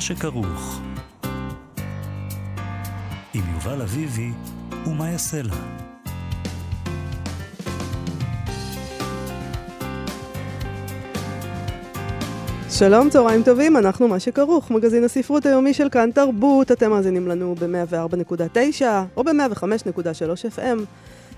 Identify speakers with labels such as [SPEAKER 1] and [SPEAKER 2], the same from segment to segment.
[SPEAKER 1] שכרוך. עם יובל אביבי ומה יעשה לה.
[SPEAKER 2] שלום, צהריים טובים, אנחנו מה שכרוך, מגזין הספרות היומי של כאן תרבות, אתם מאזינים לנו ב-104.9 או ב-105.3 FM.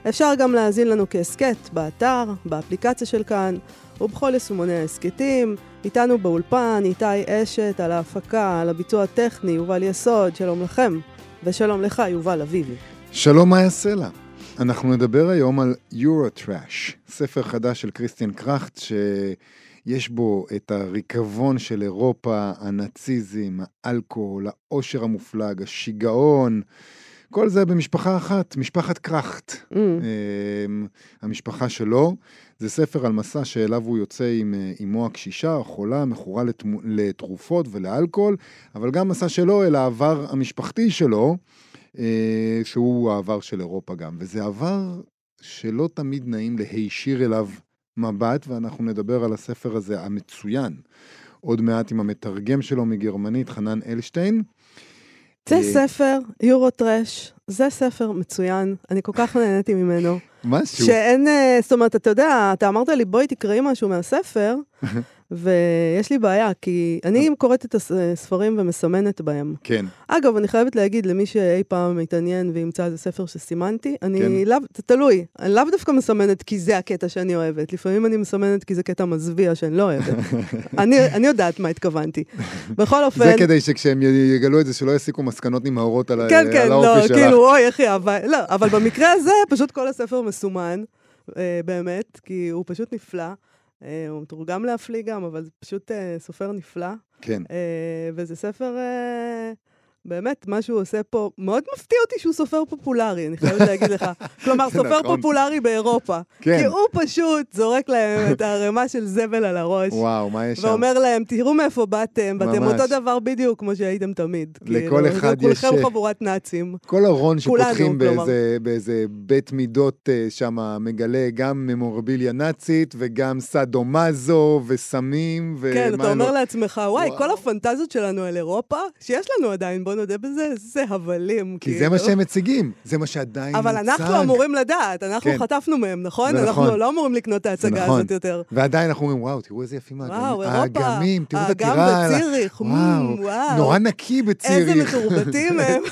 [SPEAKER 2] אפשר גם להאזין לנו כהסכת באתר, באפליקציה של כאן ובכל יישומוני ההסכתים. איתנו באולפן איתי אשת על ההפקה, על הביצוע הטכני, יובל יסוד, שלום לכם. ושלום לך, יובל אביבי.
[SPEAKER 3] שלום מאיה סלע. אנחנו נדבר היום על Eurotrash, ספר חדש של קריסטיאן קראכט, שיש בו את הריקבון של אירופה, הנאציזם, האלכוהול, העושר המופלג, השיגעון. כל זה במשפחה אחת, משפחת קראכט, mm. המשפחה שלו. זה ספר על מסע שאליו הוא יוצא עם אמו הקשישה, החולה, מכורה לתרופות ולאלכוהול, אבל גם מסע שלו אל העבר המשפחתי שלו, אה, שהוא העבר של אירופה גם. וזה עבר שלא תמיד נעים להישיר אליו מבט, ואנחנו נדבר על הספר הזה המצוין. עוד מעט עם המתרגם שלו מגרמנית, חנן אלשטיין.
[SPEAKER 2] זה אה, ספר, יורו טרש, זה ספר מצוין, אני כל כך נהניתי ממנו.
[SPEAKER 3] משהו.
[SPEAKER 2] שאין, אה, זאת אומרת, אתה יודע, אתה אמרת לי, בואי תקראי משהו מהספר, ויש לי בעיה, כי אני קוראת את הספרים ומסמנת בהם.
[SPEAKER 3] כן.
[SPEAKER 2] אגב, אני חייבת להגיד למי שאי פעם מתעניין וימצא איזה ספר שסימנתי, אני כן. לאו, זה תלוי, אני לאו דווקא מסמנת כי זה הקטע שאני אוהבת, לפעמים אני מסמנת כי זה קטע מזוויע שאני לא אוהבת. אני, אני יודעת מה התכוונתי. בכל אופן...
[SPEAKER 3] זה כדי שכשהם יגלו את זה, שלא יסיקו מסקנות נמהרות על,
[SPEAKER 2] כן, כן,
[SPEAKER 3] האופי
[SPEAKER 2] לא,
[SPEAKER 3] שלך.
[SPEAKER 2] כאילו, אוי, איך היא אהבה, לא, אבל במקרה הזה, פשוט כל הספר מסומן, אה, באמת, כי הוא פשוט נפלא. אה, הוא מתורגם להפליא גם, אבל זה פשוט אה, סופר נפלא.
[SPEAKER 3] כן.
[SPEAKER 2] אה, וזה ספר... אה, באמת, מה שהוא עושה פה, מאוד מפתיע אותי שהוא סופר פופולרי, אני חייבת להגיד לך. כלומר, סופר
[SPEAKER 3] נכון.
[SPEAKER 2] פופולרי באירופה.
[SPEAKER 3] כן.
[SPEAKER 2] כי הוא פשוט זורק להם את הערימה של זבל על הראש.
[SPEAKER 3] וואו, מה יש שם?
[SPEAKER 2] ואומר להם, תראו מאיפה באתם, ואתם
[SPEAKER 3] ממש.
[SPEAKER 2] אותו דבר בדיוק כמו שהייתם תמיד.
[SPEAKER 3] לכל
[SPEAKER 2] כאילו,
[SPEAKER 3] אחד יש-
[SPEAKER 2] כולכם חבורת נאצים.
[SPEAKER 3] כל ארון
[SPEAKER 2] כולנו,
[SPEAKER 3] שפותחים. באיזה, באיזה בית מידות שם מגלה גם ממורביליה נאצית וגם סאדו-מאזו וסמים ומה
[SPEAKER 2] כן, אתה אומר
[SPEAKER 3] לא.
[SPEAKER 2] לעצמך, וואי. כל הפנטזיות שלנו על אירופה, שיש לנו עדיין, בוא נודה בזה, זה הבלים.
[SPEAKER 3] כי זה
[SPEAKER 2] כאילו.
[SPEAKER 3] מה שהם מציגים, זה מה שעדיין
[SPEAKER 2] אבל
[SPEAKER 3] מוצג.
[SPEAKER 2] אנחנו אמורים לדעת, אנחנו
[SPEAKER 3] כן.
[SPEAKER 2] חטפנו מהם, נכון?
[SPEAKER 3] זה
[SPEAKER 2] אנחנו
[SPEAKER 3] נכון.
[SPEAKER 2] לא אמורים לקנות את
[SPEAKER 3] זה
[SPEAKER 2] ההצגה
[SPEAKER 3] נכון.
[SPEAKER 2] הזאת יותר.
[SPEAKER 3] ועדיין אנחנו אומרים, וואו, תראו איזה יפים האגמים.
[SPEAKER 2] וואו, אירופה,
[SPEAKER 3] האגמים, תראו את
[SPEAKER 2] האגם
[SPEAKER 3] הטירה. על ה-
[SPEAKER 2] בציריך,
[SPEAKER 3] וואו,
[SPEAKER 2] מ, וואו.
[SPEAKER 3] נורא נקי בציריך.
[SPEAKER 2] איזה מתורבתים הם.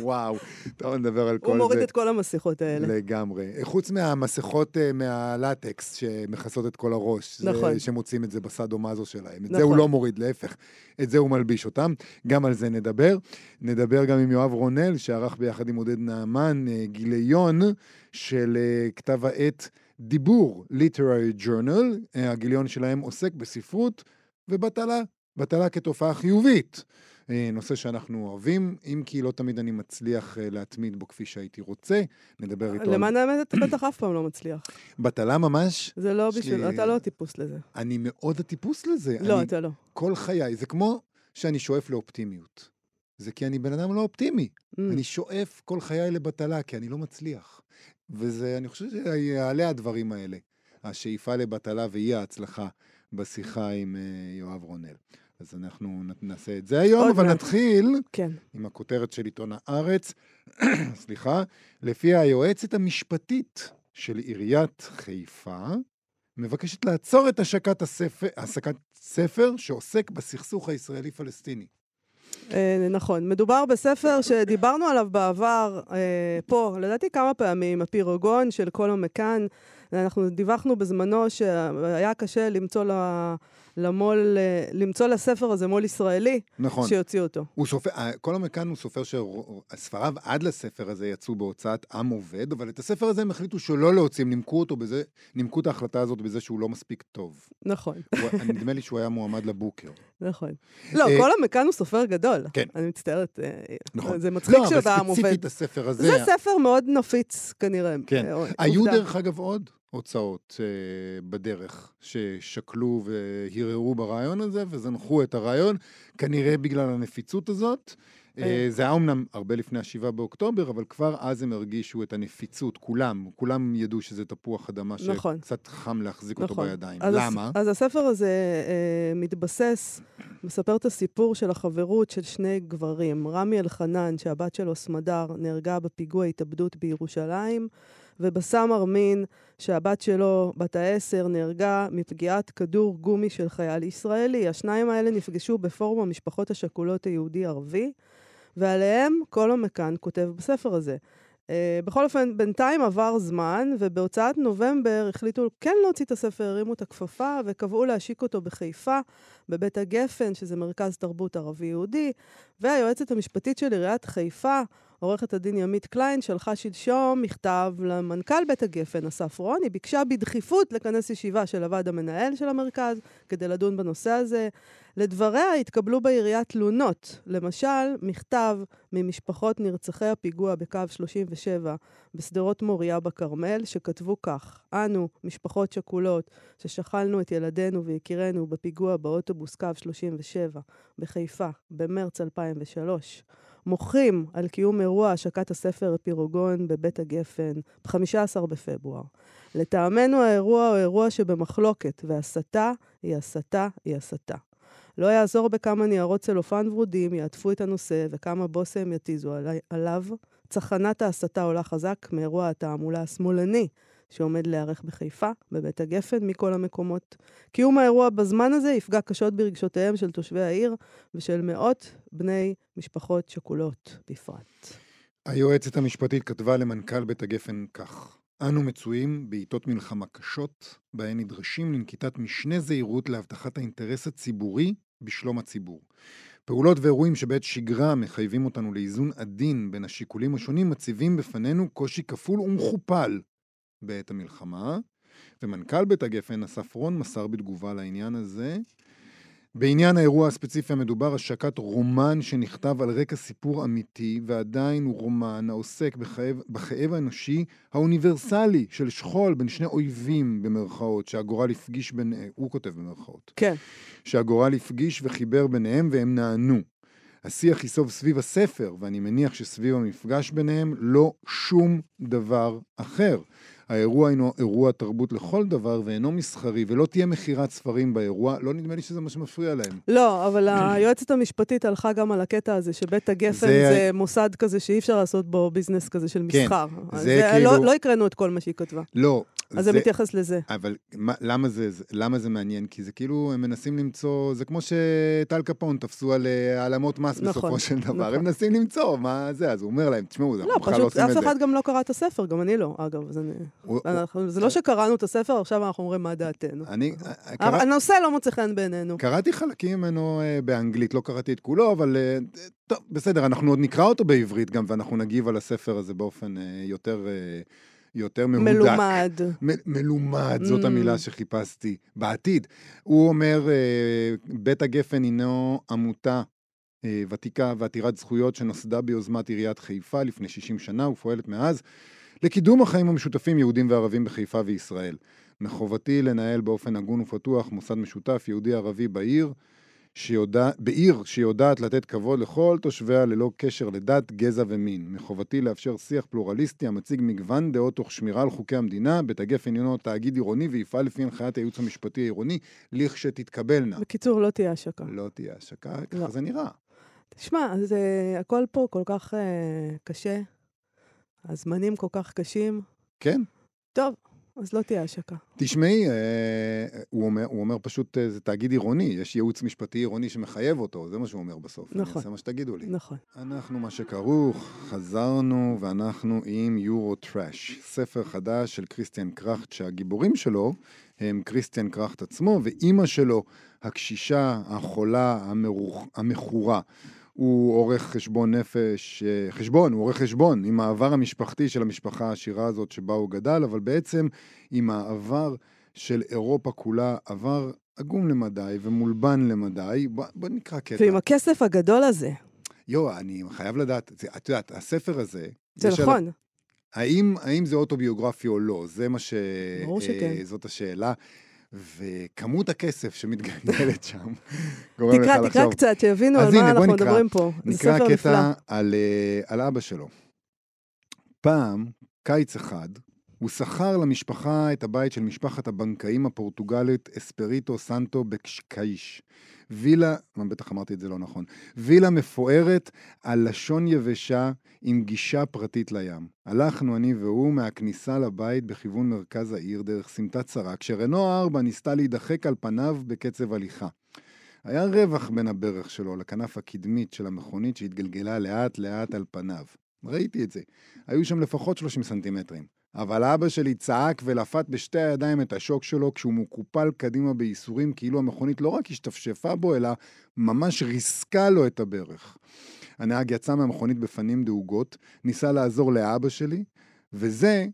[SPEAKER 3] וואו, טוב, נדבר על כל
[SPEAKER 2] הוא
[SPEAKER 3] זה.
[SPEAKER 2] מוריד את כל המסכות האלה.
[SPEAKER 3] לגמרי. חוץ מהמסכות אה, מהלטקס שמכסות את כל הראש. זה-
[SPEAKER 2] נכון.
[SPEAKER 3] שמוצאים את זה בסאדו-מאזו שלהם. את זה
[SPEAKER 2] נכון.
[SPEAKER 3] הוא לא מוריד, להפך. את זה הוא מלביש אותם. גם על זה נדבר. נדבר גם עם יואב רונל, שערך ביחד עם עודד נעמן אה, גיליון של אה, כתב העת דיבור, Literary Journal. אה, הגיליון שלהם עוסק בספרות ובטלה. בטלה כתופעה חיובית. נושא שאנחנו אוהבים, אם כי לא תמיד אני מצליח להתמיד בו כפי שהייתי רוצה. נדבר איתו.
[SPEAKER 2] למען האמת, אתה בטח אף פעם לא מצליח.
[SPEAKER 3] בטלה ממש,
[SPEAKER 2] זה לא בשביל, אתה לא טיפוס לזה.
[SPEAKER 3] אני מאוד הטיפוס לזה.
[SPEAKER 2] לא, אתה לא.
[SPEAKER 3] כל חיי, זה כמו שאני שואף לאופטימיות. זה כי אני בן אדם לא אופטימי.
[SPEAKER 2] Mm.
[SPEAKER 3] אני שואף כל חיי לבטלה, כי אני לא מצליח. וזה, אני חושב שיעלה הדברים האלה. השאיפה לבטלה ואי ההצלחה בשיחה עם אה, יואב רונל. אז אנחנו נעשה את זה היום, אבל
[SPEAKER 2] מעט.
[SPEAKER 3] נתחיל
[SPEAKER 2] כן.
[SPEAKER 3] עם הכותרת של עיתון הארץ, סליחה, לפיה היועצת המשפטית של עיריית חיפה מבקשת לעצור את השקת הספר, השקת ספר שעוסק בסכסוך הישראלי-פלסטיני.
[SPEAKER 2] אה, נכון. מדובר בספר שדיברנו עליו בעבר, אה, פה, לדעתי כמה פעמים, הפירוגון של קולו מקאן. אנחנו דיווחנו בזמנו שהיה קשה למצוא ל- למו"ל, אה, למצוא לספר הזה מו"ל ישראלי,
[SPEAKER 3] נכון.
[SPEAKER 2] שיוציא אותו.
[SPEAKER 3] הוא סופר, כל המכאן הוא סופר שספריו עד לספר הזה יצאו בהוצאת עם עובד, אבל את הספר הזה הם החליטו שלא להוציא, הם נימקו אותו בזה, נימקו את ההחלטה הזאת בזה שהוא לא מספיק טוב.
[SPEAKER 2] נכון,
[SPEAKER 3] הוא- נדמה לי שהוא היה מועמד לבוקר.
[SPEAKER 2] נכון. לא,
[SPEAKER 3] אה,
[SPEAKER 2] כל המכאן הוא סופר גדול.
[SPEAKER 3] כן.
[SPEAKER 2] אני מצטערת, אה,
[SPEAKER 3] נכון.
[SPEAKER 2] זה מצחיק
[SPEAKER 3] לא, אבל
[SPEAKER 2] עובד.
[SPEAKER 3] ספציפית הספר הזה...
[SPEAKER 2] זה ספר מאוד נפיץ כנראה.
[SPEAKER 3] כן.
[SPEAKER 2] אה,
[SPEAKER 3] היו. דרך אגב עוד הוצאות אה, בדרך ששקלו והרהרו ברעיון הזה וזנחו את הרעיון, כנראה בגלל הנפיצות הזאת. אה,
[SPEAKER 2] אה.
[SPEAKER 3] זה היה אמנם הרבה לפני השבעה באוקטובר, אבל כבר אז הם הרגישו את הנפיצות, כולם, כולם ידעו שזה תפוח אדמה
[SPEAKER 2] נכון.
[SPEAKER 3] שקצת חם להחזיק אותו
[SPEAKER 2] נכון.
[SPEAKER 3] בידיים.
[SPEAKER 2] אז
[SPEAKER 3] למה?
[SPEAKER 2] אז הספר הזה אה, מתבסס, מספר את הסיפור של החברות של שני גברים. רמי אלחנן, שהבת שלו סמדר, נהרגה בפיגוע התאבדות בירושלים, ובסם ארמין, שהבת שלו, בת העשר, נהרגה מפגיעת כדור גומי של חייל ישראלי. השניים האלה נפגשו בפורום המשפחות השכולות היהודי-ערבי, ועליהם כל המכאן כותב בספר הזה. Uh, בכל אופן, בינתיים עבר זמן, ובהוצאת נובמבר החליטו כן להוציא את הספר, הרימו את הכפפה, וקבעו להשיק אותו בחיפה, בבית הגפן, שזה מרכז תרבות ערבי-יהודי, והיועצת המשפטית של עיריית חיפה, עורכת הדין ימית קליין, שלחה שלשום מכתב למנכ"ל בית הגפן, אסף רון. היא ביקשה בדחיפות לכנס ישיבה של הוועד המנהל של המרכז, כדי לדון בנושא הזה. לדבריה התקבלו בעירייה תלונות, למשל, מכתב ממשפחות נרצחי הפיגוע בקו 37 בשדרות מוריה בכרמל, שכתבו כך: אנו, משפחות שכולות, ששכלנו את ילדינו ויקירינו בפיגוע באוטובוס קו 37 בחיפה במרץ 2003, מוחים על קיום אירוע השקת הספר פירוגון בבית הגפן ב-15 בפברואר. לטעמנו האירוע הוא אירוע שבמחלוקת, והסתה היא הסתה היא הסתה. לא יעזור בכמה ניירות צלופן ורודים יעטפו את הנושא וכמה בושם יתיזו עלי, עליו. צחנת ההסתה עולה חזק מאירוע התעמולה השמאלני שעומד להיערך בחיפה, בבית הגפן, מכל המקומות. קיום האירוע בזמן הזה יפגע קשות ברגשותיהם של תושבי העיר ושל מאות בני משפחות שכולות בפרט.
[SPEAKER 3] היועצת המשפטית כתבה למנכ"ל בית הגפן כך: אנו מצויים בעיתות מלחמה קשות, בהן נדרשים לנקיטת משנה זהירות להבטחת האינטרס הציבורי בשלום הציבור. פעולות ואירועים שבעת שגרה מחייבים אותנו לאיזון עדין בין השיקולים השונים מציבים בפנינו קושי כפול ומכופל בעת המלחמה, ומנכ"ל בית הגפן אסף רון מסר בתגובה לעניין הזה בעניין האירוע הספציפי המדובר, השקת רומן שנכתב על רקע סיפור אמיתי, ועדיין הוא רומן העוסק בכאב, בכאב האנושי האוניברסלי של שכול בין שני אויבים במרכאות, שהגורל הפגיש בין... הוא כותב במרכאות.
[SPEAKER 2] כן.
[SPEAKER 3] שהגורל הפגיש וחיבר ביניהם והם נענו. השיח ייסוב סביב הספר, ואני מניח שסביב המפגש ביניהם לא שום דבר אחר. האירוע הינו אירוע תרבות לכל דבר ואינו מסחרי, ולא תהיה מכירת ספרים באירוע, לא נדמה לי שזה מה שמפריע להם.
[SPEAKER 2] לא, אבל היועצת המשפטית הלכה גם על הקטע הזה שבית הגפן
[SPEAKER 3] זה-
[SPEAKER 2] זה, זה מוסד כזה שאי אפשר לעשות בו ביזנס כזה של
[SPEAKER 3] כן,
[SPEAKER 2] מסחר.
[SPEAKER 3] זה
[SPEAKER 2] אז זה
[SPEAKER 3] כאילו-
[SPEAKER 2] לא, לא הקראנו את כל מה שהיא כתבה.
[SPEAKER 3] לא.
[SPEAKER 2] אז זה מתייחס לזה.
[SPEAKER 3] אבל מה, למה, זה, זה- למה זה מעניין? כי זה כאילו, הם מנסים למצוא, זה כמו שטל קפון תפסו על אה, העלמות מס
[SPEAKER 2] נכון,
[SPEAKER 3] בסופו של דבר.
[SPEAKER 2] נכון.
[SPEAKER 3] הם מנסים למצוא, מה זה? אז הוא אומר להם, תשמעו,
[SPEAKER 2] לא,
[SPEAKER 3] אנחנו בכלל לא
[SPEAKER 2] פשוט
[SPEAKER 3] עושים
[SPEAKER 2] אף
[SPEAKER 3] את זה.
[SPEAKER 2] אחד גם לא קרא את הספר, גם אני לא, אגב. אז אני,
[SPEAKER 3] הוא-
[SPEAKER 2] אנחנו, זה לא שקראנו את הספר, עכשיו אנחנו אומרים מה דעתנו.
[SPEAKER 3] אני,
[SPEAKER 2] אבל
[SPEAKER 3] קרא,
[SPEAKER 2] הנושא לא מוצא חן בעינינו.
[SPEAKER 3] קראתי חלקים ממנו אה, באנגלית, לא קראתי את כולו, אבל אה, טוב, בסדר, אנחנו עוד נקרא אותו בעברית גם, ואנחנו נגיב על הספר הזה באופן אה, יותר, אה, יותר מהודק.
[SPEAKER 2] מלומד.
[SPEAKER 3] מ- מלומד, זאת
[SPEAKER 2] Mm.
[SPEAKER 3] המילה שחיפשתי. בעתיד. הוא אומר, אה, בית הגפן הינו עמותה אה, ותיקה ועתירת זכויות שנוסדה ביוזמת עיריית חיפה לפני 60 שנה ופועלת מאז לקידום החיים המשותפים יהודים וערבים בחיפה וישראל. מחובתי לנהל באופן הגון ופתוח מוסד משותף יהודי-ערבי בעיר, שיודע, בעיר שיודעת לתת כבוד לכל תושביה ללא קשר לדת, גזע ומין. מחובתי לאפשר שיח פלורליסטי המציג מגוון דעות תוך שמירה על חוקי המדינה, הגפן עניינו תאגיד עירוני ויפעל לפי הנחיית הייעוץ המשפטי העירוני, לכשתתקבלנה.
[SPEAKER 2] בקיצור, לא תהיה השקה.
[SPEAKER 3] לא תהיה השקה,
[SPEAKER 2] לא.
[SPEAKER 3] ככה זה נראה.
[SPEAKER 2] תשמע, זה הכל פה כל כך אה, קשה, הזמנים כל כך קשים.
[SPEAKER 3] כן,
[SPEAKER 2] טוב, אז לא תהיה השקה.
[SPEAKER 3] תשמעי, אה, הוא אומר, הוא אומר פשוט, אה, זה תאגיד עירוני, יש ייעוץ משפטי עירוני שמחייב אותו, זה מה שהוא אומר בסוף. אני
[SPEAKER 2] נכון.
[SPEAKER 3] אעשה מה שתגידו לי.
[SPEAKER 2] נכון.
[SPEAKER 3] אנחנו מה שכרוך, חזרנו ואנחנו עם יורו טראש, ספר חדש של כריסטיאן קראכט שהגיבורים שלו הם כריסטיאן קראכט עצמו ואימא שלו, הקשישה, החולה, המרוח- המכורה. הוא עורך חשבון נפש, אה, חשבון, הוא עורך חשבון עם העבר המשפחתי של המשפחה העשירה הזאת שבה הוא גדל, אבל בעצם עם העבר של אירופה כולה, עבר עגום למדי ומולבן למדי. בוא, בוא נקרא קטע.
[SPEAKER 2] ועם הכסף הגדול הזה,
[SPEAKER 3] יו, אני חייב לדעת, זה- את יודעת, הספר הזה...
[SPEAKER 2] זה נכון.
[SPEAKER 3] האם, האם זה אוטוביוגרפי או לא? זה מה ש...
[SPEAKER 2] ברור שכן.
[SPEAKER 3] אה, זאת השאלה. וכמות הכסף שמתגלגלת שם, גורם לך
[SPEAKER 2] תקרא,
[SPEAKER 3] לחשוב.
[SPEAKER 2] תקרא קצת, שיבינו על מה אנחנו. מדברים פה.
[SPEAKER 3] נקרא. קטע על, אה, על אבא שלו. פעם, קיץ אחד, הוא שכר למשפחה את הבית של משפחת הבנקאים הפורטוגלית אספריטו סנטו בקשקאיש. וילה, בטח אמרתי את זה לא נכון, וילה מפוארת על לשון יבשה עם גישה פרטית לים. הלכנו אני והוא מהכניסה לבית בכיוון מרכז העיר דרך סמטה צרה, כשרנו ארבע ניסתה להידחק על פניו בקצב הליכה. היה רווח בין הברך שלו לכנף הקדמית של המכונית שהתגלגלה לאט לאט על פניו. ראיתי את זה. היו שם לפחות 30 סנטימטרים. אבל אבא שלי צעק ולפת בשתי הידיים את השוק שלו כשהוא מקופל קדימה בייסורים כאילו המכונית לא רק השתפשפה בו, אלא ממש ריסקה לו את הברך. הנהג יצא מהמכונית בפנים דאוגות, ניסה לעזור לאבא שלי, וזה,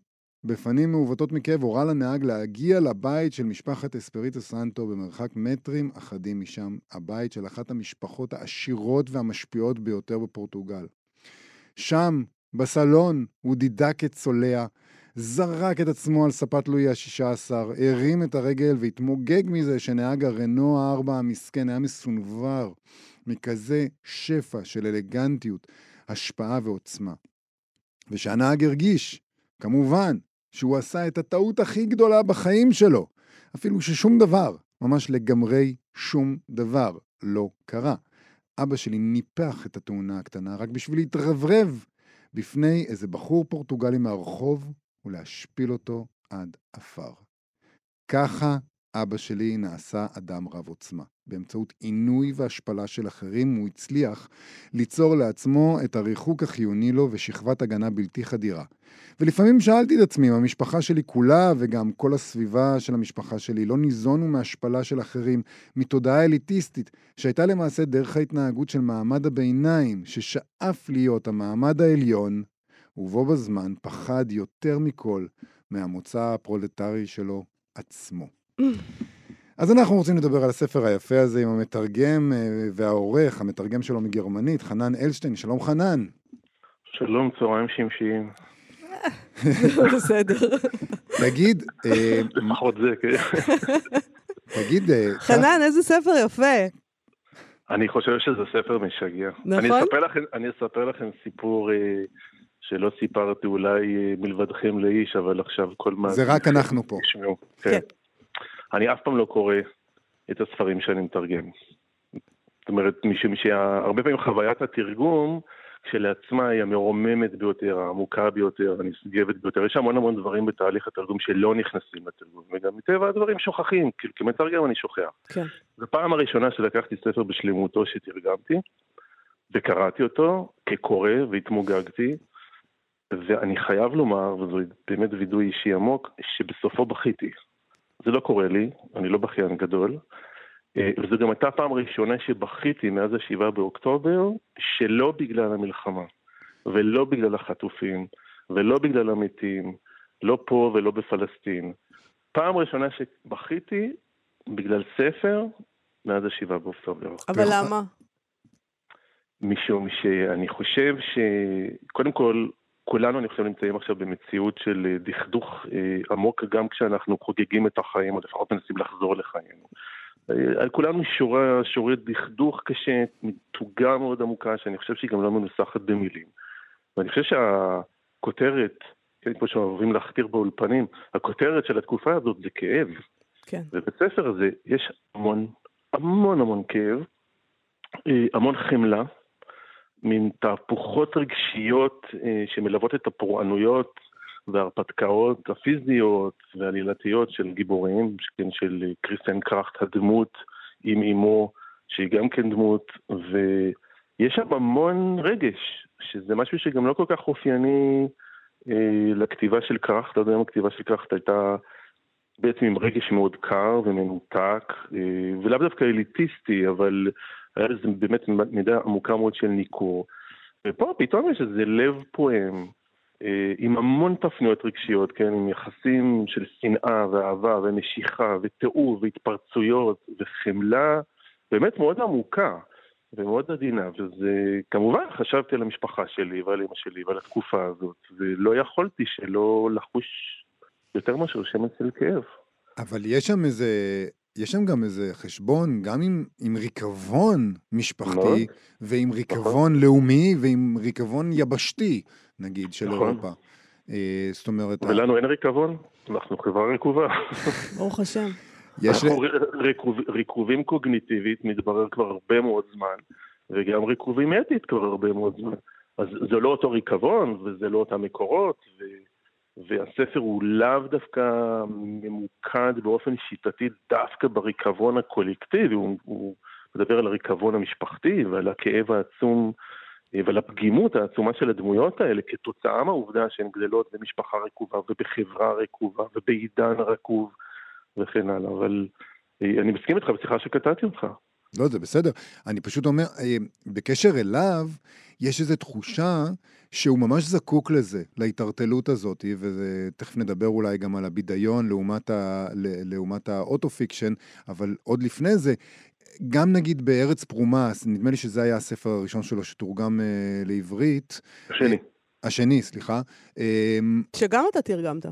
[SPEAKER 3] בפנים מעוותות מכאב, הורה לנהג להגיע לבית של משפחת אספריטו סנטו במרחק מטרים אחדים משם, הבית של אחת המשפחות העשירות והמשפיעות ביותר בפורטוגל. שם, בסלון, הוא דידק את צולע, זרק את עצמו על ספת לואי השישה עשר, הרים את הרגל והתמוגג מזה שנהג הרנו הארבע המסכן היה מסונבר מכזה שפע של אלגנטיות, השפעה ועוצמה. ושהנהג הרגיש, כמובן, שהוא עשה את הטעות הכי גדולה בחיים שלו, אפילו ששום דבר, ממש לגמרי שום דבר, לא קרה. אבא שלי ניפח את התאונה הקטנה רק בשביל להתרברב בפני איזה בחור פורטוגלי מהרחוב ולהשפיל אותו עד עפר. ככה אבא שלי נעשה אדם רב עוצמה. באמצעות עינוי והשפלה של אחרים הוא הצליח ליצור לעצמו את הריחוק החיוני לו ושכבת הגנה בלתי חדירה. ולפעמים שאלתי את עצמי אם המשפחה שלי כולה וגם כל הסביבה של המשפחה שלי לא ניזונו מהשפלה של אחרים, מתודעה אליטיסטית, שהייתה למעשה דרך ההתנהגות של מעמד הביניים, ששאף להיות המעמד העליון, ובו בזמן פחד יותר מכל מהמוצא הפרולטרי שלו עצמו. אז אנחנו רוצים לדבר על הספר היפה הזה עם המתרגם אה, והעורך, המתרגם שלו מגרמנית, חנן אלשטיין. שלום חנן.
[SPEAKER 4] שלום, צהריים שמשיים.
[SPEAKER 2] בסדר.
[SPEAKER 3] תגיד, אה,
[SPEAKER 4] לפחות זה, כן.
[SPEAKER 3] תגיד, אה,
[SPEAKER 2] חנן, איזה ספר יפה.
[SPEAKER 4] אני חושב שזה ספר משגע.
[SPEAKER 2] נכון?
[SPEAKER 4] אני אספר לכם, אני אספר לכם סיפור אה, שלא סיפרתי אולי אה, מלבדכם לאיש, אבל עכשיו כל מה...
[SPEAKER 3] זה רק אנחנו פה.
[SPEAKER 4] תשמעו.
[SPEAKER 2] כן.
[SPEAKER 4] כן. אני אף פעם לא קורא את הספרים שאני מתרגם. זאת אומרת, משום שהרבה פעמים חוויית התרגום כשלעצמה היא המרוממת ביותר, העמוקה ביותר, הנשגבת ביותר. יש המון המון דברים בתהליך התרגום שלא נכנסים לתרגום, וגם מטבע הדברים שוכחים, כי כמתרגם אני שוכח.
[SPEAKER 2] כן.
[SPEAKER 4] זו פעם הראשונה שלקחתי ספר בשלמותו שתרגמתי, וקראתי אותו כקורא והתמוגגתי, ואני חייב לומר, וזו באמת וידוי אישי עמוק, שבסופו בכיתי. זה לא קורה לי, אני לא בכיין גדול, אה, וזו גם הייתה פעם ראשונה שבכיתי מאז השבעה באוקטובר, שלא בגלל המלחמה, ולא בגלל החטופים, ולא בגלל המתים, לא פה ולא בפלסטין. פעם ראשונה שבכיתי בגלל ספר מאז השבעה באוקטובר.
[SPEAKER 2] אבל למה?
[SPEAKER 4] משום שאני חושב שקודם כל, כולנו אני חושב נמצאים עכשיו במציאות של אה, דכדוך אה, עמוק גם כשאנחנו חוגגים את החיים, או לפחות מנסים לחזור לחיינו. אה, על כולנו שורה, שורי דכדוך קשה, מתוגה מאוד עמוקה, שאני חושב שהיא גם לא מנוסחת במילים. ואני חושב שהכותרת, כן, כמו שאוהבים להכתיר באולפנים, הכותרת של התקופה הזאת זה כאב.
[SPEAKER 2] כן.
[SPEAKER 4] ובספר הזה יש המון, המון המון כאב, אה, המון חמלה, מין תהפוכות רגשיות אה, שמלוות את הפורענויות וההרפתקאות הפיזיות והעלילתיות של גיבורים, כן, של קריסטיאן קראכט הדמות עם אמו, שהיא גם כן דמות, ויש שם המון רגש, שזה משהו שגם לא כל כך אופייני אה, לכתיבה של קראכט, עד היום הכתיבה של קראכט הייתה בעצם עם רגש מאוד קר ומנותק, אה, ולאו דווקא אליטיסטי, אבל היה לזה באמת מידה עמוקה מאוד של ניכור. ופה פתאום יש איזה לב פועם, אה, עם המון תפניות רגשיות, כן, עם יחסים של שנאה ואהבה ומשיכה ותיעוב והתפרצויות וחמלה באמת מאוד עמוקה ומאוד עדינה, וזה, כמובן חשבתי על המשפחה שלי ועל אמא שלי ועל התקופה הזאת, ולא יכולתי שלא לחוש יותר מאשר שמץ של כאב.
[SPEAKER 3] אבל יש שם איזה, יש שם גם איזה חשבון, גם עם, עם ריקבון משפחתי,
[SPEAKER 4] מאוד.
[SPEAKER 3] ועם ריקבון לאומי, ועם ריקבון יבשתי, נגיד, של
[SPEAKER 4] נכון.
[SPEAKER 3] אירופה. אה, זאת אומרת,
[SPEAKER 4] ולנו אין ריקבון, אנחנו חברה רקובה.
[SPEAKER 2] ברוך השם.
[SPEAKER 3] יש...
[SPEAKER 4] אנחנו ר- רקוב- ריקובים קוגניטיבית מתברר כבר הרבה מאוד זמן, וגם ריקובים אתית כבר הרבה מאוד זמן. אז זה לא אותו ריקבון, וזה לא אותם מקורות, ו... והספר הוא לאו דווקא ממוקד באופן שיטתי דווקא בריקבון הקולקטיבי, הוא, הוא מדבר על הריקבון המשפחתי ועל הכאב העצום אה, ועל הפגימות העצומה של הדמויות האלה כתוצאה מהעובדה שהן גדלות במשפחה רקובה ובחברה רקובה ובעידן רקוב וכן הלאה, אבל אה, אני מסכים איתך בשיחה שקטעתי אותך.
[SPEAKER 3] לא, זה בסדר. אני פשוט אומר, אה, בקשר אליו, יש איזו תחושה שהוא ממש זקוק לזה, להתערטלות הזאת, ותכף נדבר אולי גם על הבידיון לעומת, ה, לעומת ה auto-fiction, אבל עוד לפני זה, גם נגיד בארץ פרומה, נדמה לי שזה היה הספר הראשון שלו שתורגם אה, לעברית.
[SPEAKER 4] השני,
[SPEAKER 3] השני, סליחה. אה,
[SPEAKER 2] שגם אתה תרגמת,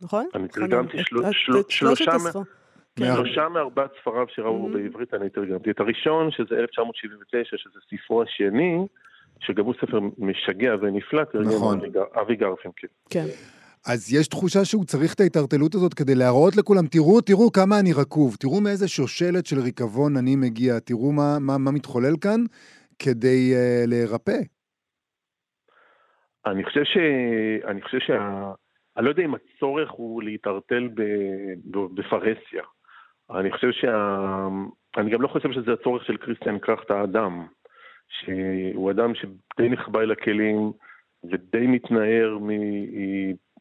[SPEAKER 2] נכון?
[SPEAKER 4] אני? תרגמתי שלושה שלושה מארבעת ספריו שראו
[SPEAKER 2] Mhm.
[SPEAKER 4] בעברית אני תרגמתי. את הראשון, שזה 1979, שזה ספרו השני, שגם הוא ספר משגע ונפלא, תרגם
[SPEAKER 3] נכון.
[SPEAKER 4] אבי גר- אבי גרפינקל.
[SPEAKER 2] כן.
[SPEAKER 3] אז יש תחושה שהוא צריך את ההתערטלות הזאת כדי להראות לכולם, תראו, תראו כמה אני רקוב, תראו מאיזה שושלת של ריקבון אני מגיע, תראו מה, מה, מה מתחולל כאן, כדי uh, להירפא.
[SPEAKER 4] אני חושב ש... אני חושב שה... אני לא יודע אם הצורך הוא להתערטל. ב... בפרהסיה. אני חושב שה... אני גם לא חושב שזה הצורך של כריסטיאן קראכט האדם. שהוא אדם שדי נחבא אל הכלים ודי מתנער מ...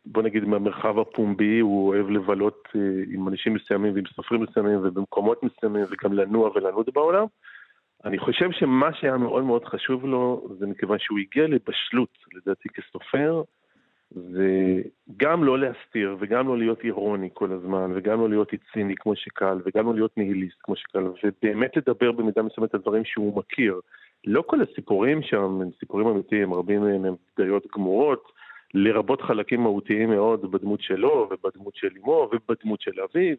[SPEAKER 4] בוא נגיד מהמרחב הפומבי, הוא אוהב לבלות אה, עם אנשים מסוימים ועם סופרים מסוימים ובמקומות מסוימים וגם לנוע ולנוד בעולם. אני חושב שמה שהיה מאוד מאוד חשוב לו, זה מכיוון שהוא הגיע לבשלות, לדעתי כסופר, זה גם לא להסתיר וגם לא להיות אירוני כל הזמן, וגם לא להיות ציני כמו שקל, וגם לא להיות ניהיליסט כמו שקל, ובאמת לדבר במידה מסוימת את הדברים שהוא מכיר. לא כל הסיפורים שם הם סיפורים אמיתיים, רבים מהם הם בדיות גמורות, לרבות חלקים מהותיים מאוד בדמות שלו, ובדמות של אמו, ובדמות של אביו,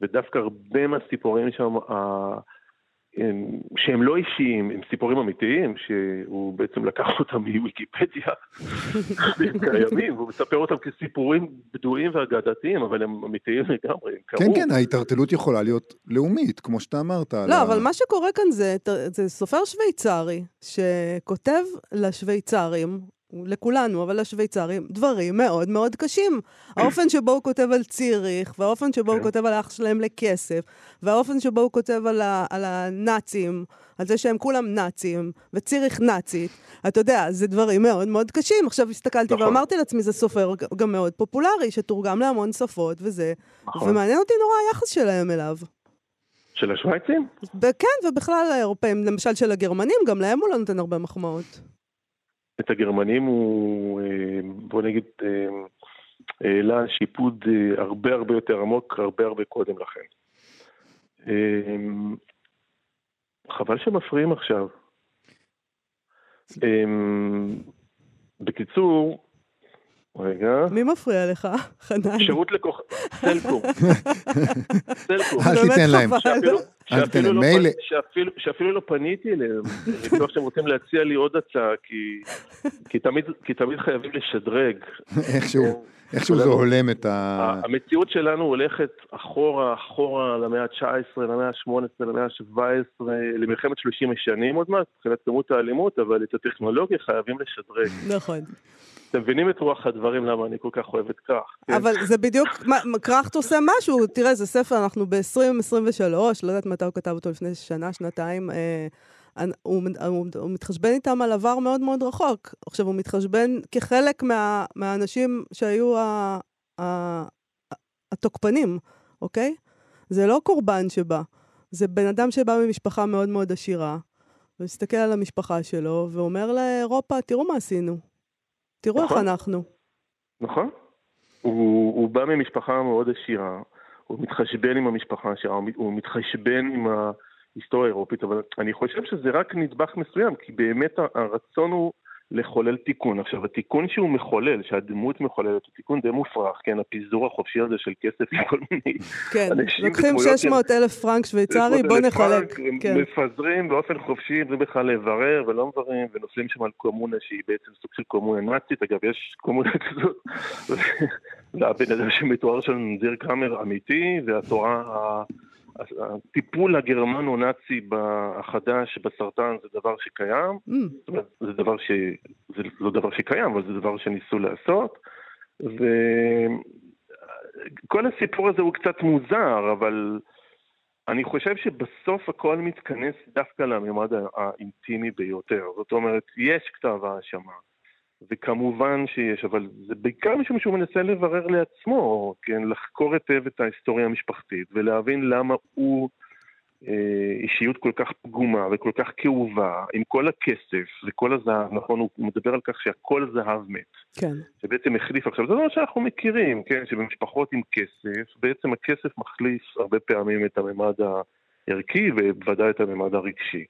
[SPEAKER 4] ודווקא הרבה מהסיפורים שם, הם, שהם לא אישיים, הם סיפורים אמיתיים, שהוא בעצם לקח אותם מוויקיפדיה, והם קיימים, והוא מספר אותם כסיפורים בדויים ואגדתיים, אבל הם אמיתיים לגמרי, הם קרו.
[SPEAKER 3] כן, כן, ההתערטלות יכולה להיות לאומית, כמו שאתה אמרת.
[SPEAKER 2] לא,
[SPEAKER 3] ה-
[SPEAKER 2] אבל מה שקורה כאן זה, זה סופר שוויצרי, שכותב לשוויצרים, לכולנו, אבל לשוויצרים, דברים מאוד מאוד קשים. האופן שבו הוא כותב על ציריך, והאופן שבו הוא
[SPEAKER 4] כן.
[SPEAKER 2] כותב על האח שלהם לכסף, והאופן שבו הוא כותב על, ה, על הנאצים, על זה שהם כולם נאצים, וציריך נאצית, אתה יודע, זה דברים מאוד מאוד קשים. עכשיו הסתכלתי
[SPEAKER 4] נכון.
[SPEAKER 2] ואמרתי לעצמי, זה סופר גם מאוד פופולרי, שתורגם להמון שפות וזה,
[SPEAKER 4] נכון.
[SPEAKER 2] ומעניין אותי נורא היחס שלהם אליו.
[SPEAKER 4] של השוויצים?
[SPEAKER 2] כן, ובכלל האירופאים, למשל של הגרמנים, גם להם הוא לא נותן הרבה מחמאות.
[SPEAKER 4] את הגרמנים הוא, אה, בוא נגיד, אה, העלה שיפוד אה, הרבה הרבה יותר עמוק, הרבה הרבה קודם לכן. חבל שמפריעים עכשיו. בקיצור, רגע,
[SPEAKER 2] מי מפריע לך, חנן?
[SPEAKER 4] שירות לקוח... סלקום. סלקום.
[SPEAKER 3] אל תיתן להם.
[SPEAKER 4] שאפילו, לא,
[SPEAKER 3] מילא-
[SPEAKER 4] שאפילו, שאפילו לא פניתי אליהם. אני בטוח שהם רוצים להציע לי עוד הצעה, כי, כי, תמיד, כי תמיד חייבים לשדרג.
[SPEAKER 3] איכשהו, איכשהו זה הולם את ה...
[SPEAKER 4] המציאות שלנו הולכת אחורה, אחורה למאה ה-19, למאה ה-18, למאה ה-17, למלחמת 30 השנים עוד מעט, מבחינת כמות האלימות, אבל את הטכנולוגיה חייבים לשדרג.
[SPEAKER 2] נכון.
[SPEAKER 4] אתם מבינים את רוח הדברים למה אני כל כך אוהב את כך. כן?
[SPEAKER 2] אבל זה בדיוק, קראכט עושה משהו, תראה, זה ספר, אנחנו ב-2023, לא יודעת מתי הוא כתב אותו, לפני שנה, שנתיים. הוא, הוא, הוא מתחשבן איתם על עבר מאוד מאוד רחוק. עכשיו, הוא מתחשבן כחלק מה, מהאנשים שהיו ה, ה, התוקפנים, אוקיי? זה לא קורבן שבא, זה בן אדם שבא ממשפחה מאוד מאוד עשירה, ומסתכל על המשפחה שלו, ואומר לאירופה, תראו מה עשינו. תראו איך
[SPEAKER 4] נכון.
[SPEAKER 2] אנחנו.
[SPEAKER 4] נכון. הוא, הוא בא ממשפחה מאוד עשירה, הוא מתחשבן עם המשפחה העשירה, הוא מת- הוא מתחשבן עם ההיסטוריה האירופית, אבל אני חושב שזה רק נדבך מסוים, כי באמת הרצון הוא לחולל תיקון. עכשיו, התיקון שהוא מחולל, שהדמות מחוללת, הוא תיקון די מופרך, כן, הפיזור החופשי הזה של כסף עם כל מיני
[SPEAKER 2] כן,
[SPEAKER 4] אנשים
[SPEAKER 2] לוקחים
[SPEAKER 4] בדמויות
[SPEAKER 2] 600 אלף פרנק שוויצרי, בוא נחלק. כן.
[SPEAKER 4] מפזרים באופן חופשי בלי בכלל לברר ולא מבררים, ונופלים שם על קומונה שהיא בעצם סוג של קומונה נאצית, אגב יש קומונה כזאת, והבן אדם שמתואר שם זיר קאמר אמיתי, והתורה, ה- הטיפול הגרמנו-נאצי החדש בסרטן זה דבר שקיים,
[SPEAKER 2] Mm,
[SPEAKER 4] זאת אומרת, זה דבר ש... זה לא דבר שקיים, אבל זה דבר שניסו לעשות. וכל הסיפור הזה הוא קצת מוזר, אבל אני חושב שבסוף הכל מתכנס דווקא לממד האינטימי ביותר. זאת אומרת, יש כתב האשמה, וכמובן שיש, אבל זה בעיקר משום שהוא מנסה לברר לעצמו, כן, לחקור היטב את ההיסטוריה המשפחתית, ולהבין למה הוא אה, אישיות כל כך פגומה וכל כך כאובה, עם כל הכסף וכל הזהב, נכון, הוא מדבר על כך שהכל זהב מת.
[SPEAKER 2] כן.
[SPEAKER 4] שבעצם החליף עכשיו, זה לא שאנחנו מכירים, כן, שבמשפחות עם כסף, בעצם הכסף מחליף הרבה פעמים את הממד הערכי ובוודאי את הממד הרגשי.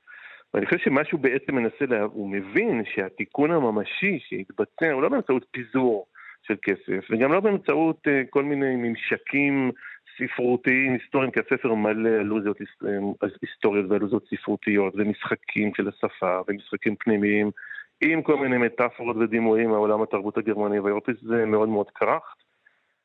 [SPEAKER 4] ואני חושב שמה שהוא בעצם מנסה, לה... הוא מבין שהתיקון הממשי שיתבצע הוא לא באמצעות פיזור של כסף, וגם לא באמצעות uh, כל מיני ממשקים ספרותיים, היסטוריים, כי הספר מלא אלוזיות היס- היסטוריות ואלוזיות ספרותיות, ומשחקים של השפה, ומשחקים פנימיים, עם כל מיני מטאפורות ודימויים מהעולם התרבות הגרמני והאירופי, זה מאוד מאוד קרחת.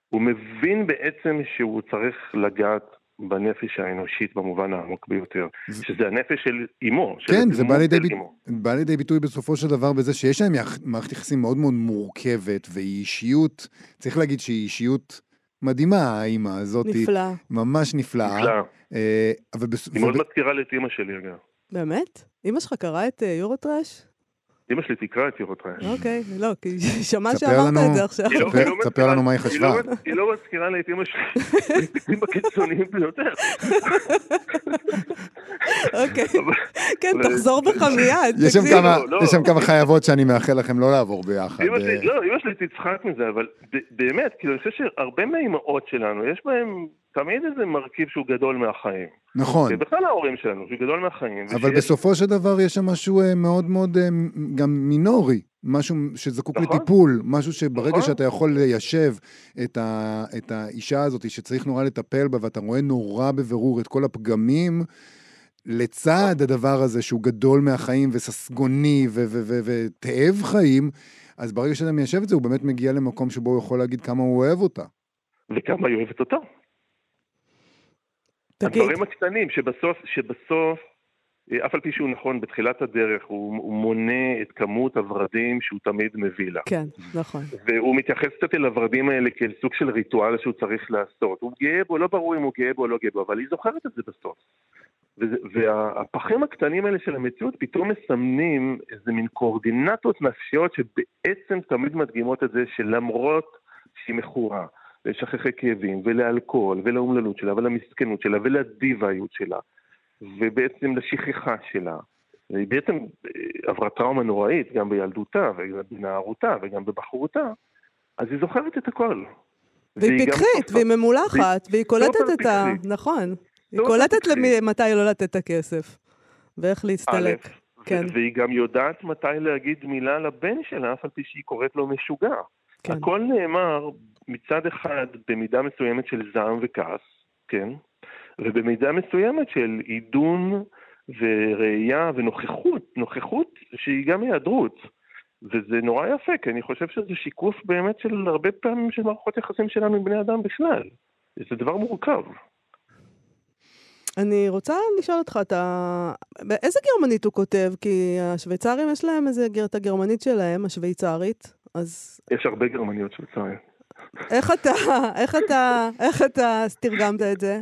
[SPEAKER 4] הוא מבין בעצם שהוא צריך לגעת בנפש האנושית במובן העמוק ביותר, שזה הנפש של אימו. של
[SPEAKER 3] כן, זה בא לידי.
[SPEAKER 4] אימו.
[SPEAKER 3] בא לידי ביטוי בסופו של דבר בזה שיש להם יח... מערכת יחסים מאוד מאוד מורכבת, והיא אישיות, צריך להגיד שהיא אישיות מדהימה, האימא הזאת.
[SPEAKER 2] נפלא.
[SPEAKER 3] ממש נפלאה.
[SPEAKER 4] נפלא.
[SPEAKER 3] אה, אבל בס...
[SPEAKER 4] היא מאוד
[SPEAKER 3] וב-
[SPEAKER 4] מזכירה לי את אימא שלי, אגב.
[SPEAKER 2] באמת? אמא שלך קראה את אה, יורוטרש?
[SPEAKER 4] אימא שלי תקרא את יורוטרש.
[SPEAKER 2] אוקיי, לא, כי שמע שאמרת. את זה עכשיו.
[SPEAKER 4] היא לא-
[SPEAKER 3] ספר-
[SPEAKER 4] לא
[SPEAKER 3] לנו מה היא חשבה.
[SPEAKER 4] לא- היא לא מזכירה לי את אימא שלי, בהיבטים הקיצוניים ביותר.
[SPEAKER 2] אוקיי, כן, תחזור בך מיד.
[SPEAKER 3] יש שם
[SPEAKER 2] תקשיב.
[SPEAKER 3] כמה,
[SPEAKER 4] לא.
[SPEAKER 3] יש שם כמה חייבות שאני מאחל לכם לא לעבור ביחד.
[SPEAKER 4] אמא
[SPEAKER 3] אה,
[SPEAKER 4] לא, אמא שלי תצחק מזה, אבל באמת, כאילו, אני חושב שהרבה מהאימהות שלנו, יש בהם תמיד איזה מרכיב שהוא גדול מהחיים.
[SPEAKER 3] נכון.
[SPEAKER 4] ובכלל ההורים שלנו, שהוא גדול מהחיים.
[SPEAKER 3] אבל
[SPEAKER 4] ושיש-
[SPEAKER 3] בסופו של דבר יש שם משהו אה, מאוד מאוד אה, גם מינורי, משהו שזקוק
[SPEAKER 4] נכון.
[SPEAKER 3] לטיפול, משהו שברגע
[SPEAKER 4] נכון.
[SPEAKER 3] שאתה יכול ליישב את, ה, את האישה הזאת שצריך נורא לטפל בה, ואתה רואה נורא בבירור את כל הפגמים, לצד הדבר הזה שהוא גדול מהחיים וססגוני ו- ו- ו- ותאב חיים, אז ברגע שאתה מיישב את זה, הוא באמת מגיע למקום שבו הוא יכול להגיד כמה הוא אוהב אותה.
[SPEAKER 4] וכמה היא אוהבת אותו.
[SPEAKER 2] תגיד,
[SPEAKER 4] הדברים הקטנים שבסוף, שבסוף, אה, אף על פי שהוא נכון בתחילת הדרך, הוא, הוא מונה את כמות הורדים שהוא תמיד מביא לה.
[SPEAKER 2] כן, נכון.
[SPEAKER 4] והוא מתייחס קצת אל הורדים האלה כאל סוג של ריטואל שהוא צריך לעשות. הוא גאה בו, לא ברור אם הוא גאה בו או לא גאה בו, אבל היא זוכרת את זה בסוף. וזה- והפחים הקטנים האלה של המציאות פתאום מסמנים איזה מין קואורדינטות נפשיות שבעצם תמיד מדגימות את זה שלמרות שהיא מכורה לשכחי כאבים ולאלכוהול ולאומללות שלה ולמסכנות שלה ולדיבאיות שלה ובעצם לשכחה שלה. והיא בעצם אה, עברה טראומה נוראית גם בילדותה וגם בנערותה וגם בבחרותה, אז היא זוכרת את הכל.
[SPEAKER 2] והיא פיקחית, והיא ממולחת, והיא קולטת את ה... נכון. היא קולטת מתי לא לתת את הכסף. ואיך להסתלק. כן.
[SPEAKER 4] והיא גם יודעת מתי להגיד מילה לבן שלה, אף על פי שהיא קוראת לו משוגע.
[SPEAKER 2] כן.
[SPEAKER 4] הכל נאמר מצד אחד במידה מסוימת של זעם וכעס, כן? ובמידה מסוימת של עידון וראייה ונוכחות, נוכחות שהיא גם היעדרות. וזה נורא יפה, כי אני חושב שזה שיקוף באמת של הרבה פעמים של מערכות יחסים שלנו עם בני אדם בכלל. זה דבר מורכב.
[SPEAKER 2] אני רוצה לשאול אותך, אתה... באיזה גרמנית הוא כותב? כי השוויצרים יש להם איזה. את הגרמנית שלהם, השוויצרית, אז...
[SPEAKER 4] יש הרבה גרמניות שוויצריות.
[SPEAKER 2] איך אתה, איך אתה, איך אתה תרגמת את זה?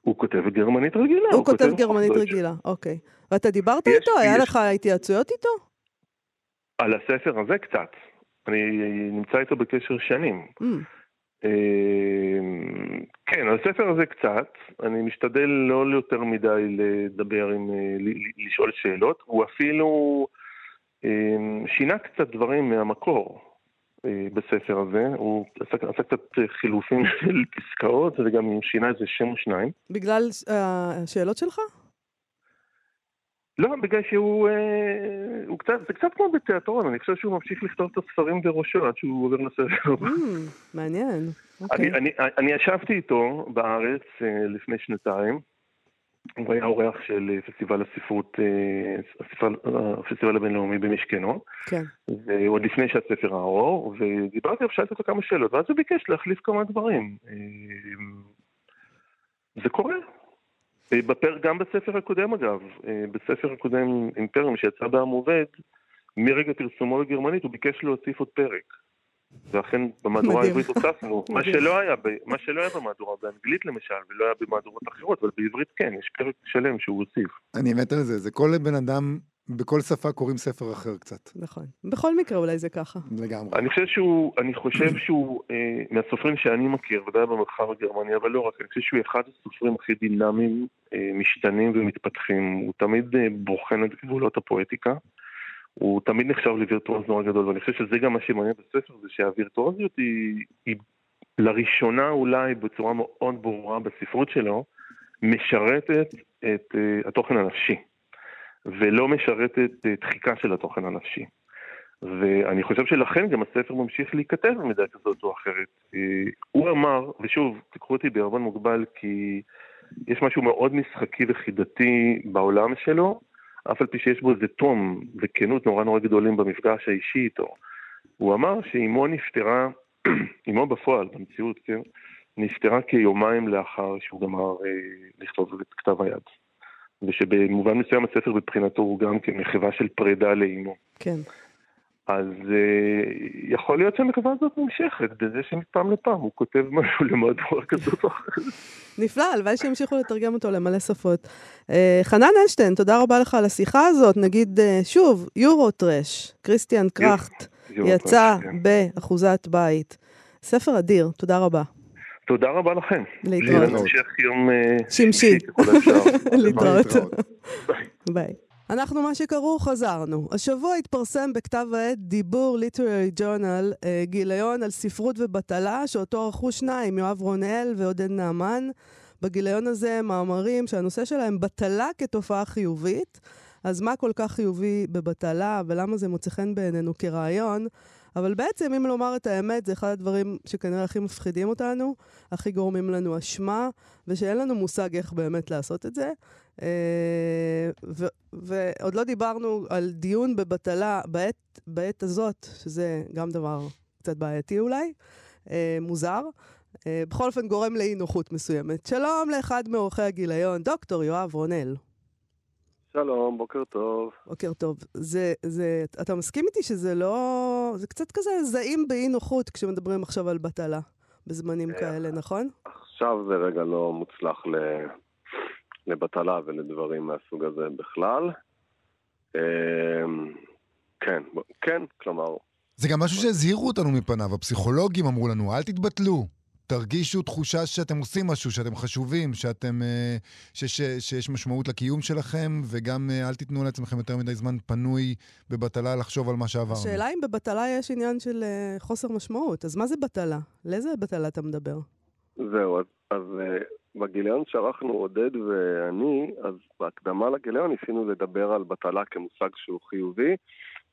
[SPEAKER 4] הוא כותב גרמנית רגילה.
[SPEAKER 2] הוא כותב גרמנית רגילה, אוקיי. ואתה דיברת
[SPEAKER 4] יש-
[SPEAKER 2] איתו? היה לך התייעצויות איתו?
[SPEAKER 4] על הספר הזה קצת. אני נמצא איתו בקשר שנים.
[SPEAKER 2] Mm,
[SPEAKER 4] אה, כן, על הספר הזה קצת. אני משתדל לא יותר מדי לדבר עם, אה, לשאול שאלות. הוא אפילו אה, שינה קצת דברים מהמקור בספר הזה. הוא עשה, עשה קצת חילופים של פסקאות, וגם שינה איזה שם או שניים.
[SPEAKER 2] בגלל אה, השאלות שלך?
[SPEAKER 4] לא, בגלל שהוא, אה, הוא קצת, זה קצת כמו בתיאטרון, אני חושב שהוא ממשיך לכתוב את הספרים בראשו עד שהוא עובר לספר.
[SPEAKER 2] Mm, מעניין, אוקיי.
[SPEAKER 4] אני, אני, אני ישבתי איתו בארץ אה, לפני שנתיים. הוא היה אורח של אה, פסטיבל הספרות, אה, הפסטיבל, הפסטיבל הבינלאומי במשכנו,
[SPEAKER 2] כן.
[SPEAKER 4] ועוד לפני שהספר ראה אור, ודיברתי עליו, שאלתי אותו כמה שאלות, ואז הוא ביקש להחליף כמה דברים. אה, זה קורה. בפר, גם בספר הקודם אגב, בספר הקודם אימפריום שיצא בעם עובד, מרגע פרסומו לגרמנית הוא ביקש להוסיף עוד פרק. ואכן במהדורה. העברית הוספנו, מה. שלא היה, ב- מה שלא היה במהדורה באנגלית למשל, ולא היה במהדורות אחרות, אבל בעברית כן, יש פרק שלם שהוא הוסיף.
[SPEAKER 3] אני מת על זה, זה כל בן אדם, בכל שפה קוראים ספר אחר קצת,
[SPEAKER 2] נכון. בכל מקרה אולי זה ככה.
[SPEAKER 3] לגמרי.
[SPEAKER 4] אני חושב שהוא, אני חושב שהוא, אה, מהסופרים שאני מכיר, ודאי במרחב הגרמני, אבל לא רק, אני חושב שהוא אחד הסופרים הכי דינמיים, אה, משתנים ומתפתחים. הוא תמיד אה, בוחן את גבולות הפואטיקה. הוא תמיד נחשב לווירטואוז נורא גדול, ואני חושב שזה גם מה שמעניין בספר, זה שהווירטואוזיות היא, היא לראשונה אולי בצורה מאוד ברורה בספרות שלו, משרתת את uh, התוכן הנפשי, ולא משרתת uh, דחיקה של התוכן הנפשי. ואני חושב שלכן גם הספר ממשיך להיכתב במידה כזאת או אחרת. Uh, הוא אמר, ושוב, תיקחו אותי בערבון מוגבל, כי יש משהו מאוד משחקי וחידתי בעולם שלו, אף על פי שיש בו איזה תום וכנות נורא נורא גדולים במפגש האישי איתו. הוא אמר שאימו נפטרה, אימו בפועל, במציאות, כן, נפטרה כיומיים לאחר שהוא גמר אה, לכתוב את כתב היד. ושבמובן מסוים הספר מבחינתו הוא גם כן מחווה של פרידה לאימו.
[SPEAKER 2] כן.
[SPEAKER 4] אז אה, יכול להיות שהמחווה הזאת נמשכת בזה שמפעם לפעם הוא כותב משהו למהדורה כזאת או אחרת.
[SPEAKER 2] נפלא, הלוואי שימשיכו לתרגם אותו למלא שפות. אה, חנן אשטיין, תודה רבה לך על השיחה הזאת. נגיד אה, שוב, יורו טרש, כריסטיאן קראכט, יצא
[SPEAKER 4] כן.
[SPEAKER 2] באחוזת בית. ספר אדיר, תודה רבה.
[SPEAKER 4] תודה רבה לכם.
[SPEAKER 2] להתראות.
[SPEAKER 4] שיהיה לנו המשך יום
[SPEAKER 2] שמשי. להתראות. ביי. אנחנו מה שקראו חזרנו. השבוע התפרסם בכתב העת דיבור ליטררי ג'ורנל, אה, גיליון על ספרות ובטלה, שאותו ערכו שניים, יואב רונאל ועודד נעמן. בגיליון הזה מאמרים שהנושא שלהם בטלה כתופעה חיובית. אז מה כל כך חיובי בבטלה, ולמה זה מוצא חן בעינינו כרעיון? אבל בעצם, אם לומר את האמת, זה אחד הדברים שכנראה הכי מפחידים אותנו, הכי גורמים לנו אשמה, ושאין לנו מושג איך באמת לעשות את זה. אה, ו- ועוד לא דיברנו על דיון בבטלה בעת, בעת הזאת, שזה גם דבר קצת בעייתי אולי, אה, מוזר. אה, בכל אופן גורם לאי נוחות מסוימת. שלום לאחד מעורכי הגיליון, דוקטור יואב רונל.
[SPEAKER 5] שלום, בוקר טוב.
[SPEAKER 2] בוקר טוב. זה, זה, אתה מסכים איתי שזה לא... זה קצת כזה זעים באי נוחות כשמדברים עכשיו על בטלה, בזמנים
[SPEAKER 5] אה,
[SPEAKER 2] כאלה, נכון?
[SPEAKER 5] עכשיו זה רגע לא מוצלח ל... לבטלה ולדברים מהסוג הזה בכלל. אמ, כן, כן, כלומר,
[SPEAKER 3] זה גם משהו שהזהירו אותנו מפניו, הפסיכולוגים אמרו לנו, אל תתבטלו. תרגישו תחושה שאתם עושים משהו, שאתם חשובים, שאתם, אה, ש, ש, שיש משמעות לקיום שלכם, וגם אה, אל תיתנו לעצמכם יותר מדי זמן פנוי בבטלה לחשוב על מה שעברנו.
[SPEAKER 2] השאלה אם בבטלה יש עניין של אה, חוסר משמעות, אז מה זה בטלה? לאיזה בטלה אתה מדבר?
[SPEAKER 5] זהו, אז, אז בגיליון שערכנו עודד ואני, אז בהקדמה לגיליון ניסינו לדבר על בטלה כמושג שהוא חיובי,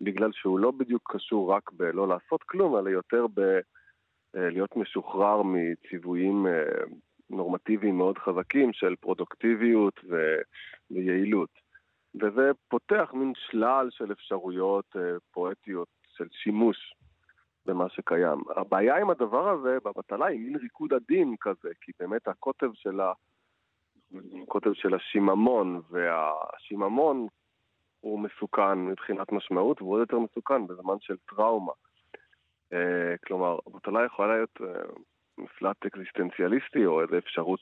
[SPEAKER 5] בגלל שהוא לא בדיוק קשור רק בלא לעשות כלום, אלא יותר ב... אה, משוחרר מציוויים אה, נורמטיביים מאוד חזקים של פרודוקטיביות. ויעילות. וזה פותח מין שלל של אפשרויות אה, פואטיות של שימוש במה שקיים. הבעיה עם הדבר הזה בבטלה היא מין ריקוד עדין כזה, כי באמת הקוטב של, ה... הקוטב של השיממון, והשיממון הוא מסוכן מבחינת משמעות, והוא עוד יותר מסוכן בזמן של טראומה. אה, כלומר, הבטלה יכולה להיות אה, מפלט אקזיסטנציאליסטי או איזו אפשרות,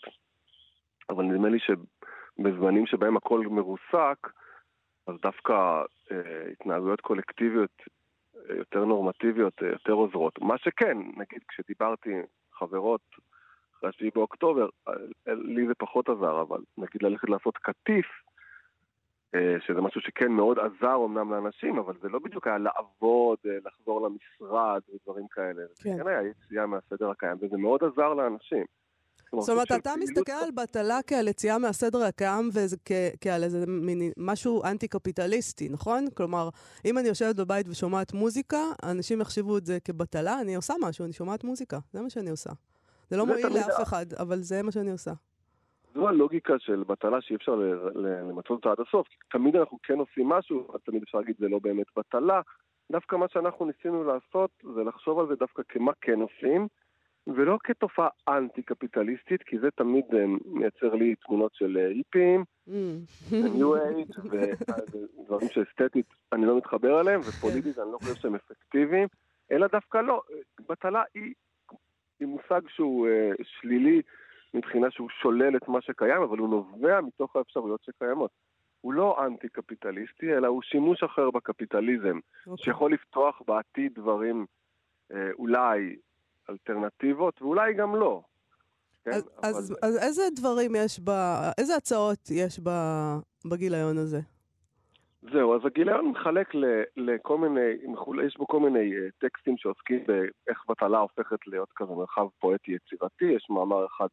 [SPEAKER 5] אבל נדמה לי שבזמנים שבהם הכל מרוסק, אז דווקא אה, התנהגויות קולקטיביות יותר נורמטיביות, אה, יותר עוזרות. מה שכן, נגיד כשדיברתי עם חברות אחרי 7 באוקטובר, אה, לי זה פחות עזר, אבל נגיד ללכת לעשות קטיף, אה, שזה משהו שכן מאוד עזר אמנם לאנשים, אבל זה לא בדיוק היה לעבוד, אה, לחזור למשרד ודברים כאלה.
[SPEAKER 2] כן.
[SPEAKER 5] זה כן היה יציאה מהסדר הקיים, וזה מאוד עזר לאנשים.
[SPEAKER 2] זאת אומרת, אתה מסתכל על בטלה כעל יציאה מהסדר הקיים וכעל איזה מין משהו אנטי-קפיטליסטי, נכון? כלומר, אם אני יושבת בבית ושומעת מוזיקה, אנשים יחשבו את זה כבטלה, אני עושה משהו, אני שומעת מוזיקה, זה מה שאני עושה. זה לא מועיל לאף אחד, אבל זה מה שאני עושה.
[SPEAKER 5] זו הלוגיקה של בטלה שאי אפשר למצות אותה עד הסוף. כי תמיד אנחנו כן עושים משהו, אז תמיד אפשר להגיד זה לא באמת בטלה. דווקא מה שאנחנו ניסינו לעשות זה לחשוב על זה דווקא כמה כן עושים, ולא כתופעה אנטי-קפיטליסטית, כי זה תמיד אה, מייצר לי תמונות של אה, היפים,
[SPEAKER 2] Mm.
[SPEAKER 5] ניו אייג' ודברים שאסתטית אני לא מתחבר אליהם, ופוליטית אני לא חושב שהם אפקטיביים, אלא דווקא לא. בטלה היא, היא מושג שהוא אה, שלילי מבחינה שהוא שולל את מה שקיים, אבל הוא נובע מתוך האפשרויות שקיימות. הוא לא אנטי-קפיטליסטי, אלא הוא שימוש אחר בקפיטליזם,
[SPEAKER 2] אוקיי.
[SPEAKER 5] שיכול לפתוח בעתיד דברים, אה, אולי אלטרנטיבות, ואולי גם לא. כן?
[SPEAKER 2] אז-
[SPEAKER 5] אבל-
[SPEAKER 2] אז אז איזה דברים יש ב... איזה הצעות יש ב- בגיליון הזה?
[SPEAKER 5] זהו, אז הגיליון מחלק ל- לכל מיני, יש בו כל מיני אה, טקסטים שעוסקים באיך בטלה הופכת להיות כזה מרחב פואטי יצירתי. יש מאמר אחד,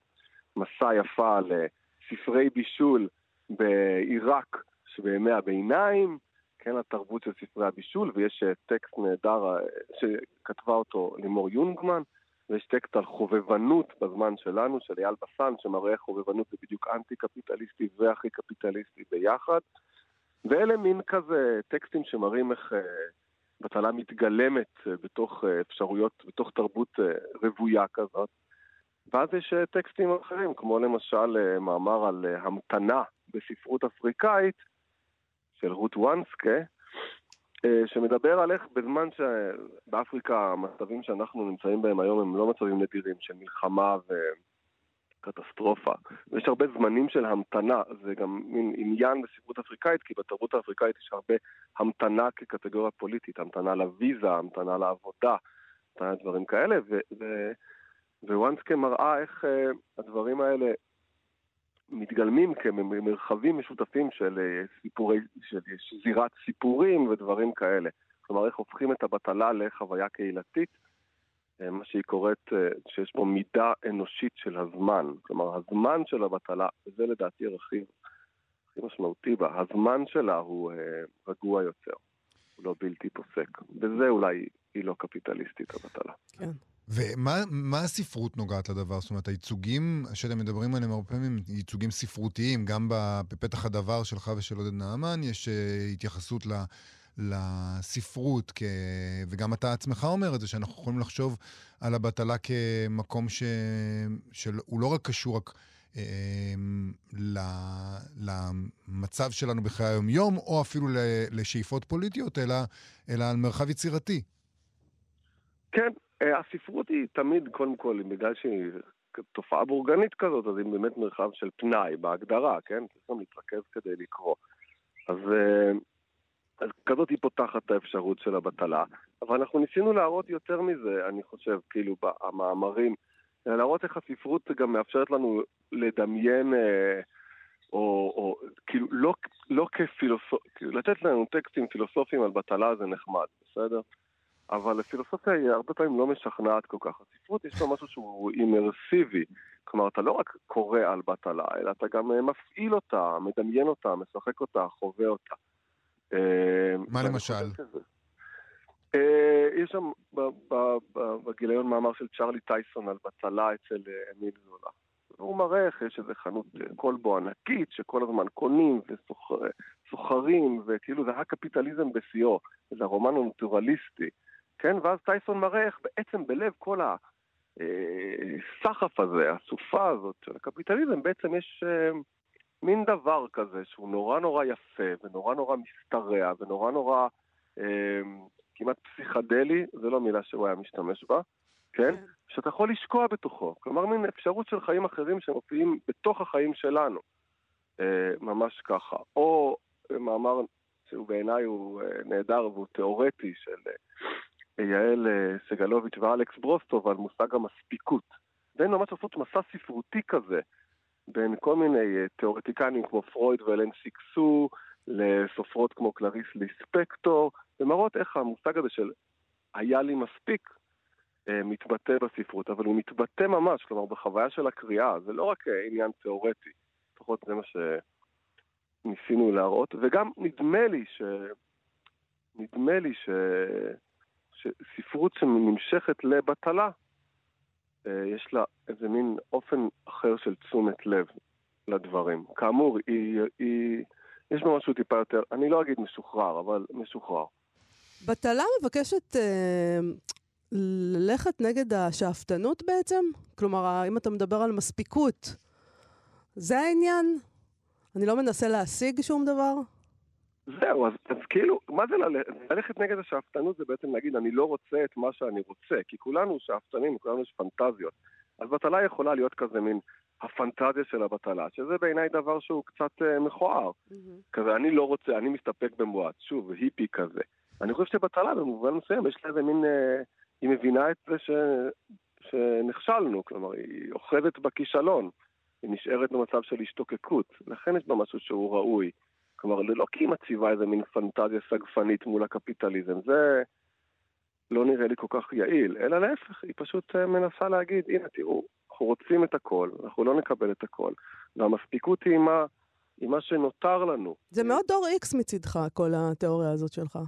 [SPEAKER 5] מסע יפה לספרי בישול בעיראק שבימי הביניים, כן, התרבות של ספרי הבישול, ויש אה, טקסט נהדר אה, שכתבה אותו לימור יונגמן, ויש טקסט על חובבנות בזמן שלנו, של אייל בסן, שמראה איך חובבנות זה בדיוק אנטי-קפיטליסטי והכי קפיטליסטי ביחד. ואלה מין כזה טקסטים שמראים איך אה, בטלה מתגלמת אה, בתוך אה, אפשרויות, בתוך תרבות רוויה כזאת. ואז יש טקסטים אחרים, כמו למשל מאמר על המתנה בספרות אפריקאית של רות ונסקה, אה, שמדבר על איך בזמן שבאפריקה המצבים שאנחנו נמצאים בהם היום הם לא מצבים נדירים של מלחמה וקטסטרופה. ויש הרבה זמנים של המתנה, זה גם מין עניין בספרות אפריקאית, כי בתרבות האפריקאית יש הרבה המתנה כקטגוריה פוליטית, המתנה לוויזה, המתנה לעבודה, המתנה לדברים כאלה, ו- מראה איך uh, הדברים האלה מתגלמים כמרחבים משותפים של אה, סיפורי, של זירת סיפורים ודברים כאלה. כלומר, איך הופכים את הבטלה לחוויה קהילתית, אה, מה שהיא קוראת, אה, שיש בו מידה אנושית של הזמן. כלומר, הזמן של הבטלה, וזה לדעתי הרכיב הכי משמעותי בה, הזמן שלה הוא רגוע יותר, הוא לא בלתי פוסק. בזה אולי היא לא קפיטליסטית, הבטלה.
[SPEAKER 2] כן.
[SPEAKER 6] ומה מה הספרות נוגעת לדבר? זאת אומרת, הייצוגים שאתם מדברים עליהם הרבה פעמים, ייצוגים ספרותיים, גם בפתח הדבר שלך ושל עודד נעמן, יש uh, התייחסות ל, לספרות, כ... וגם אתה עצמך אומר את זה, שאנחנו יכולים לחשוב על הבטלה כמקום ש... שהוא לא רק קשור רק... אה, ל... למצב שלנו בחיי היום-יום, או אפילו לשאיפות פוליטיות, אלא, אלא על מרחב יצירתי.
[SPEAKER 5] כן, אה, הספרות היא תמיד, קודם כל, בגלל שהיא תופעה בורגנית כזאת, אז היא באמת מרחב של פנאי בהגדרה, כן? צריך גם להתרכז כדי לקרוא. אז, אה, אז כזאת היא פותחת את האפשרות של הבטלה. אבל אנחנו ניסינו להראות יותר מזה, אני חושב, כאילו, במאמרים, להראות איך הספרות גם מאפשרת לנו לדמיין, אה, או, או כאילו, לא, לא כפילוסוף... כאילו, לתת לנו טקסטים פילוסופיים על בטלה זה נחמד, בסדר? אבל הפילוסופיה היא הרבה פעמים לא משכנעת כל כך. הספרות יש לה משהו שהוא אימרסיבי. כלומר, אתה לא רק קורא על בטלה, אלא אתה גם אה, מפעיל אותה, מדמיין אותה, משחק אותה, חווה אותה. אה,
[SPEAKER 6] מה למשל?
[SPEAKER 5] אה, יש שם בגיליון מאמר של צ'רלי טייסון על בטלה אצל אמיל זולה. הוא מראה איך יש איזה חנות כלבו ענקית שכל הזמן קונים וסוחרים, וכאילו זה הקפיטליזם בשיאו, זה הרומן הנטורליסטי, כן? ואז טייסון מראה איך בעצם בלב כל הסחף הזה, הסופה הזאת של הקפיטליזם, בעצם יש אה, מין דבר כזה שהוא נורא נורא יפה ונורא נורא משתרע ונורא נורא אה, כמעט פסיכדלי, זו לא מילה שהוא היה משתמש בה, כן? כן? שאתה יכול לשקוע בתוכו. כלומר, מין אפשרות של חיים אחרים שמופיעים בתוך החיים שלנו. אה, ממש ככה. או מאמר שהוא בעיניי הוא נהדר והוא תיאורטי של יעל סגלוביץ' ואלכס ברוסטוב על מושג המספיקות. והן ממש עושות מסע ספרותי כזה בין כל מיני תיאורטיקנים כמו פרויד ואלן סיקסו, לסופרות כמו קלריס ליספקטור, ומראות איך המושג הזה של היה לי מספיק אה, מתבטא בספרות, אבל הוא מתבטא ממש, כלומר בחוויה של הקריאה, זה לא רק אה, עניין תיאורטי, לפחות זה מה שניסינו להראות, וגם נדמה לי ש... נדמה לי ש... שספרות שנמשכת לבטלה, אה, יש לה איזה מין אופן אחר של תשומת לב לדברים. כאמור, היא, היא, יש בה משהו טיפה יותר, אני לא אגיד משוחרר, אבל משוחרר.
[SPEAKER 2] בטלה מבקשת אה, ללכת נגד השאפתנות בעצם? כלומר, אם אתה מדבר על מספיקות, זה העניין? אני לא מנסה להשיג שום דבר?
[SPEAKER 5] זהו, אז, אז כאילו, מה זה ללכת? ללכת נגד השאפתנות זה בעצם להגיד, אני לא רוצה את מה שאני רוצה, כי כולנו שאפתנים, כולנו יש פנטזיות. אז בטלה יכולה להיות כזה מין הפנטזיה של הבטלה, שזה בעיניי דבר שהוא קצת uh, מכוער. Mm-hmm. כזה, אני לא רוצה, אני מסתפק במועט, שוב, היפי כזה. אני חושב שבטלה במובן מסוים יש לה איזה מין... Uh, היא מבינה את זה ש... שנכשלנו, כלומר, היא אוחזת בכישלון, היא נשארת במצב של השתוקקות, לכן יש בה משהו שהוא ראוי. כלומר, לא כי היא מציבה איזה מין פנטזיה סגפנית מול הקפיטליזם, זה לא נראה לי כל כך יעיל, אלא להפך, היא פשוט אה, מנסה להגיד, הנה תראו, אנחנו רוצים את הכל, אנחנו לא נקבל את הכל, והמספיקות היא מה, היא מה שנותר לנו.
[SPEAKER 2] זה מאוד דור איקס מצידך, כל התיאוריה הזאת שלך.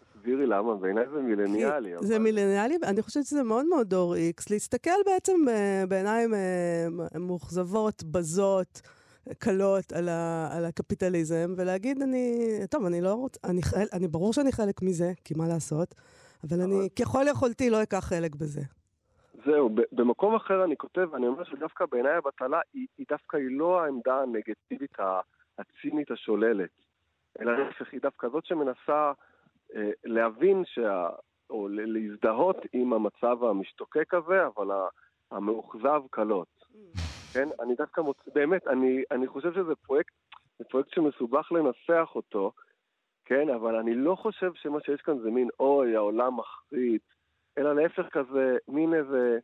[SPEAKER 5] תסבירי למה, בעיניי זה מילניאלי.
[SPEAKER 2] זה אבל... מילניאלי, אני חושבת שזה מאוד מאוד דור איקס, להסתכל בעצם אה, בעיניים אה, מאוכזבות, בזות. קלות על, ה, על הקפיטליזם, ולהגיד, אני, טוב, אני לא רוצה, אני, אני, ברור שאני חלק מזה, כי מה לעשות, אבל אני ככל יכולתי לא אקח חלק בזה.
[SPEAKER 5] זהו, במקום אחר אני כותב, אני אומר שדווקא בעיניי הבטלה היא, היא דווקא היא לא העמדה הנגטיבית הצינית השוללת, אלא להפך, היא דווקא זאת שמנסה אה, להבין שה... או להזדהות עם המצב המשתוקק הזה, אבל המאוכזב קלות. כן? אני דווקא מוצא, באמת, אני, אני חושב שזה פרויקט, זה פרויקט שמסובך לנסח אותו, כן? אבל אני לא חושב שמה שיש כאן זה מין, אוי, העולם מחריד, אלא להפך כזה, מין איזה,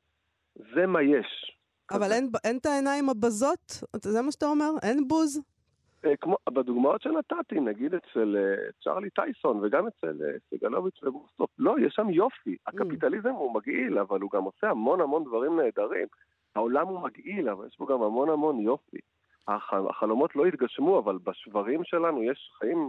[SPEAKER 5] זה מה יש.
[SPEAKER 2] אבל אין, אין את העיניים הבזות? זה מה שאתה אומר? אין בוז?
[SPEAKER 5] אה, כמו, בדוגמאות שנתתי, נגיד אצל uh, צ'רלי טייסון וגם אצל uh, סגלוביץ' ובוסטוף, לא, יש שם יופי. Mm. הקפיטליזם הוא מגעיל, אבל הוא גם עושה המון המון דברים נהדרים. העולם הוא מגעיל, אבל יש בו גם המון המון יופי. הח, החלומות לא התגשמו, אבל בשברים שלנו יש חיים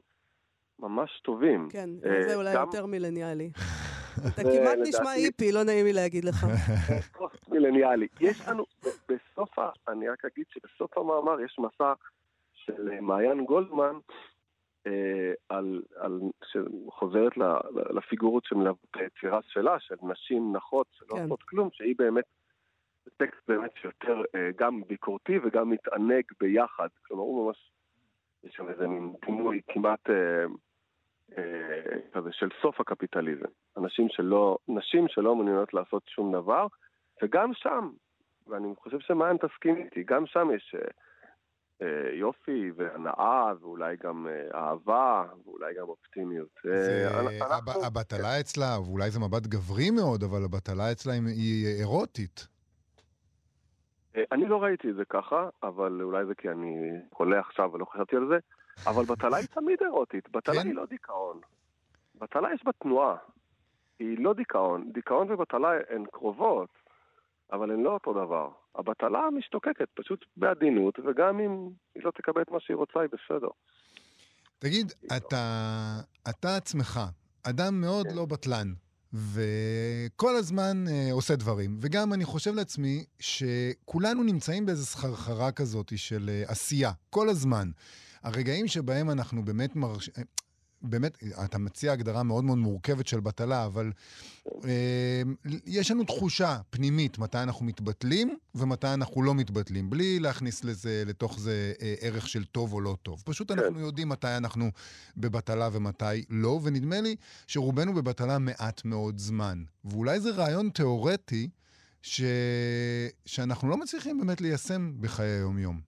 [SPEAKER 5] ממש טובים.
[SPEAKER 2] כן, uh, זה אולי גם... יותר מילניאלי. אתה כמעט נשמע היפי, לא נעים לי להגיד לך.
[SPEAKER 5] פוסט מילניאלי. יש לנו, בסוף, אני רק אגיד שבסוף המאמר יש מסע של אה, מעיין גולדמן, אה, על, על, שחוזרת לפיגורות שמלוות את היצירה שלה, של נשים נחות שלא כן. עושות כלום, שהיא באמת, טקסט באמת שיותר אה, גם ביקורתי וגם מתענג ביחד. כלומר, הוא ממש, יש שם איזה מין דימוי כמעט אה, אה, כזה של סוף הקפיטליזם. אנשים שלא, נשים שלא מעוניינות לעשות שום דבר, וגם שם, ואני חושב שמעיין תסכים איתי, גם שם יש... יופי והנאה ואולי גם אה, אהבה ואולי גם אופטימיות.
[SPEAKER 6] אה, הבטלה אצלה, ואולי זה מבט גברי מאוד, אבל הבטלה אצלה היא אירוטית.
[SPEAKER 5] אני לא ראיתי את זה ככה, אבל אולי זה כי אני חולה עכשיו ולא חשבתי על זה, אבל בטלה היא תמיד אירוטית, בטלה כן? היא לא דיכאון. בטלה יש בה תנועה, היא לא דיכאון. דיכאון ובטלה הן קרובות, אבל הן לא אותו דבר. הבטלה משתוקקת, פשוט בעדינות, וגם אם היא לא תקבל את מה שהיא רוצה, היא בסדר.
[SPEAKER 6] תגיד, אתה, אתה עצמך, אדם מאוד כן. לא בטלן, וכל הזמן אה, עושה דברים. וגם אני חושב לעצמי שכולנו נמצאים באיזו סחרחרה כזאת של אה, עשייה, כל הזמן. הרגעים שבהם אנחנו באמת מרש... באמת, אתה מציע הגדרה מאוד מאוד מורכבת של בטלה, אבל אה, יש לנו תחושה פנימית מתי אנחנו מתבטלים ומתי אנחנו לא מתבטלים, בלי להכניס לזה, לתוך זה אה, ערך של טוב או לא טוב. פשוט
[SPEAKER 5] כן.
[SPEAKER 6] אנחנו יודעים מתי אנחנו בבטלה ומתי לא, ונדמה לי שרובנו בבטלה מעט מאוד זמן. ואולי זה רעיון תיאורטי ש... שאנחנו לא מצליחים באמת ליישם בחיי היום-יום.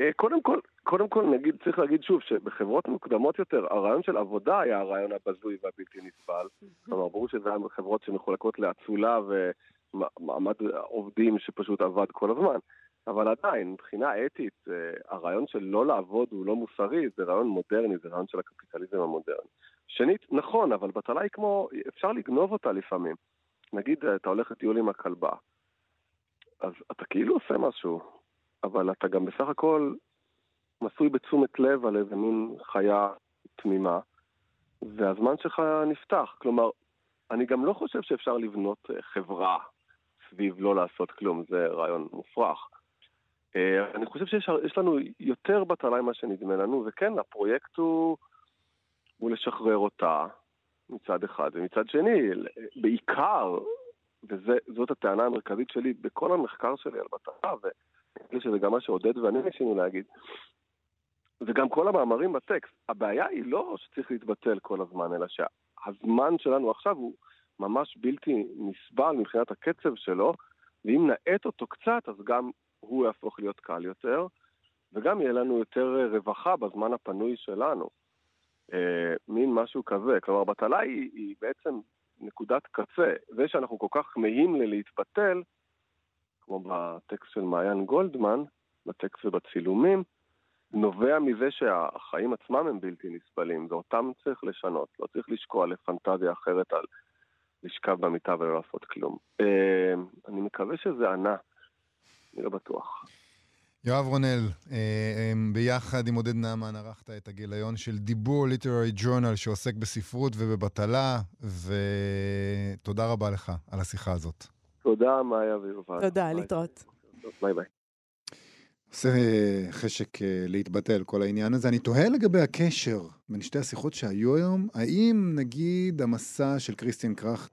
[SPEAKER 5] אה, קודם כל, קודם כל נגיד, צריך להגיד שוב שבחברות מוקדמות יותר, הרעיון של עבודה היה הרעיון הבזוי והבלתי נסבל. כלומר, ברור שזה היה חברות שמחולקות לאצולה ומעמד עובדים שפשוט עבד כל הזמן. אבל עדיין, מבחינה אתית, אה, הרעיון של לא לעבוד הוא לא מוסרי, זה רעיון מודרני, זה רעיון של הקפיטליזם המודרני. שנית, נכון, אבל בטלה היא כמו, אפשר לגנוב אותה לפעמים. נגיד, אה, אתה הולך לטיול עם הכלבה, אז אתה כאילו עושה משהו, אבל אתה גם בסך הכל מצוי בתשומת לב על איזה מין חיה תמימה, והזמן שלך נפתח. כלומר, אני גם לא חושב שאפשר לבנות אה, חברה סביב לא לעשות כלום, זה רעיון מופרך. אה, אני חושב שיש לנו יותר בטלה ממה שנדמה לנו, וכן, הפרויקט הוא, הוא לשחרר אותה מצד אחד, ומצד שני, בעיקר, וזאת הטענה המרכזית שלי בכל המחקר שלי על בטלה, ונראה לי שזה גם מה שעודד ואני ניסינו להגיד, וגם כל המאמרים בטקסט, הבעיה היא לא שצריך להתבטל כל הזמן, אלא שהזמן שלנו עכשיו הוא ממש בלתי נסבל מבחינת הקצב שלו, ואם נאט אותו קצת, אז גם הוא יהפוך להיות קל יותר, וגם יהיה לנו יותר רווחה בזמן הפנוי שלנו. אה, מין משהו כזה. כלומר, בטלה היא, היא בעצם נקודת קצה. זה שאנחנו כל כך כמהים ללהתבטל, כמו בטקסט של מעיין גולדמן, בטקסט ובצילומים, נובע מזה שהחיים עצמם הם בלתי נסבלים, ואותם צריך לשנות. לא צריך לשקוע לפנטזיה אחרת על לשכב במיטה ולא לעשות כלום. אה, אני מקווה שזה ענה, אני לא בטוח.
[SPEAKER 6] יואב רונל, אה, אה, ביחד עם עודד נעמן ערכת את הגיליון של דיבור ליטררי ג'ורנל שעוסק בספרות ובבטלה, ותודה רבה לך על השיחה הזאת.
[SPEAKER 5] תודה, מאיה ויובל.
[SPEAKER 2] תודה, להתראות.
[SPEAKER 5] ביי ביי.
[SPEAKER 3] עושה חשק אה, להתבטל כל העניין הזה. אני תוהה לגבי הקשר בין שתי השיחות שהיו היום. האם נגיד המסע של קריסטין קראכט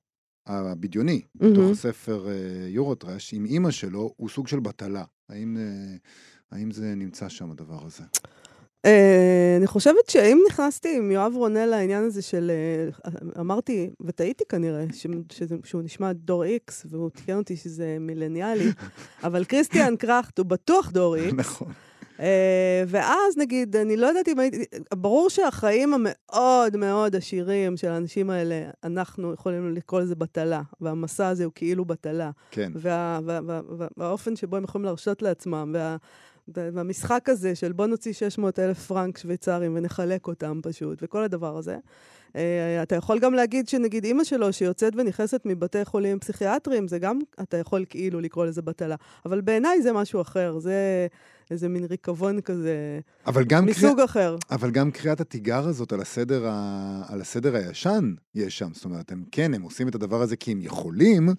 [SPEAKER 3] הבדיוני,
[SPEAKER 2] Mhm.
[SPEAKER 3] בתוך הספר אה, יורוטראש, עם אימא שלו, הוא סוג של בטלה? האם, אה, האם זה נמצא שם הדבר הזה?
[SPEAKER 2] אה, אני חושבת שאם נכנסתי עם יואב רונל לעניין הזה של... אה, אמרתי, וטעיתי כנראה, שהוא נשמע דור איקס, והוא תיקן אותי שזה מילניאלי, אבל קריסטיאן קראכט הוא בטוח דור איקס.
[SPEAKER 3] נכון.
[SPEAKER 2] אה, ואז נגיד, אני לא יודעת אם הייתי... ברור שהחיים המאוד מאוד עשירים של האנשים האלה, אנחנו יכולים לקרוא לזה בטלה, והמסע הזה הוא כאילו בטלה.
[SPEAKER 3] כן.
[SPEAKER 2] וה, וה, וה, וה, והאופן שבו הם יכולים להרשות לעצמם, וה, והמשחק הזה של בוא נוציא 600 אלף פרנק שוויצרים ונחלק אותם פשוט, וכל הדבר הזה. Uh, אתה יכול גם להגיד שנגיד אימא שלו שיוצאת ונכנסת מבתי חולים פסיכיאטריים, זה גם, אתה יכול כאילו לקרוא לזה בטלה. אבל בעיניי זה משהו אחר, זה איזה מין ריקבון כזה,
[SPEAKER 3] אבל גם,
[SPEAKER 2] מסוג
[SPEAKER 3] קריאה,
[SPEAKER 2] אחר.
[SPEAKER 3] אבל גם קריאת התיגר הזאת על הסדר, ה, על הסדר הישן יש שם. זאת אומרת, הם כן, הם עושים את הדבר הזה כי הם יכולים,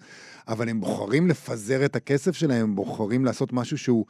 [SPEAKER 3] אבל הם בוחרים לפזר את הכסף שלהם, הם בוחרים לעשות משהו שהוא...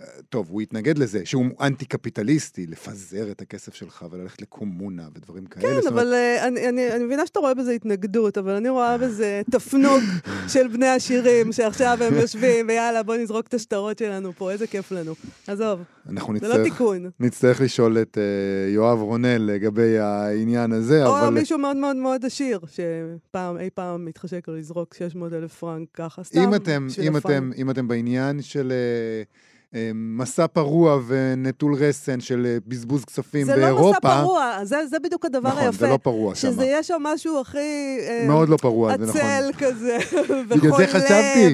[SPEAKER 3] אה, טוב, הוא התנגד לזה, שהוא אנטי-קפיטליסטי, לפזר את הכסף שלך וללכת לקומונה ודברים כאלה.
[SPEAKER 2] כן,
[SPEAKER 3] אומרת,
[SPEAKER 2] אבל uh, אני, אני, אני מבינה שאתה רואה בזה התנגדות, אבל אני רואה בזה תפנוג של בני השירים, שעכשיו הם יושבים, ויאללה, בוא נזרוק את השטרות שלנו פה, איזה כיף לנו. עזוב,
[SPEAKER 3] אנחנו
[SPEAKER 2] זה לא תיקון.
[SPEAKER 3] נצטרך לשאול את uh, יואב רונל לגבי העניין הזה,
[SPEAKER 2] או
[SPEAKER 3] אבל...
[SPEAKER 2] מישהו מאוד מאוד מאוד עשיר, שפעם, אי פעם מתחשק לו לזרוק 600 אלף פרנק ככה, סתם.
[SPEAKER 3] אם אתם,
[SPEAKER 2] בשביל
[SPEAKER 3] אם,
[SPEAKER 2] הפאן.
[SPEAKER 3] אתם, אם אתם בעניין של אה, אה, מסע פרוע ונטול רסן של אה, בזבוז כספים
[SPEAKER 2] זה
[SPEAKER 3] באירופה...
[SPEAKER 2] לא מסע פרוע, זה, זה בדיוק הדבר
[SPEAKER 3] נכון,
[SPEAKER 2] היפה.
[SPEAKER 3] זה לא פרוע שם.
[SPEAKER 2] שזה יש שם משהו הכי... אה,
[SPEAKER 3] מאוד לא פרוע, זה נכון.
[SPEAKER 2] עצל כזה,
[SPEAKER 3] זה.
[SPEAKER 2] וחולה,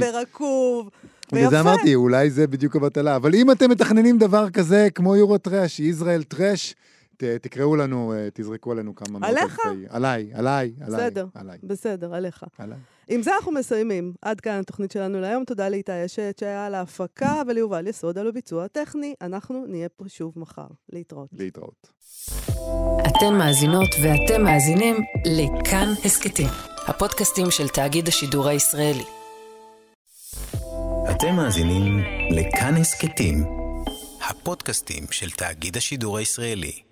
[SPEAKER 2] ורקוב.
[SPEAKER 3] בגלל זה. אמרתי, אולי זה בדיוק הבטלה. אבל אם אתם מתכננים דבר כזה, כמו Euro trash, ישראל trash, ת- תקראו לנו, אה, תזרקו עלינו כמה מאות
[SPEAKER 2] עליך?
[SPEAKER 3] אלפי- עליי, עליי, עליי.
[SPEAKER 2] בסדר.
[SPEAKER 3] עליי,
[SPEAKER 2] בסדר, עליך.
[SPEAKER 3] עליי.
[SPEAKER 2] עם זה אנחנו מסיימים. עד כאן התוכנית שלנו להיום. תודה לאיתי אשת שהיה על ההפקה וליובל יסוד על הביצוע הטכני. אנחנו נהיה פה שוב מחר. להתראות.
[SPEAKER 3] להתראות.
[SPEAKER 7] אתן מאזינות ואתם מאזינים לכאן הסכתים, הפודקאסטים של תאגיד השידור הישראלי.
[SPEAKER 8] אתם מאזינים לכאן הסכתים, הפודקאסטים של תאגיד השידור הישראלי.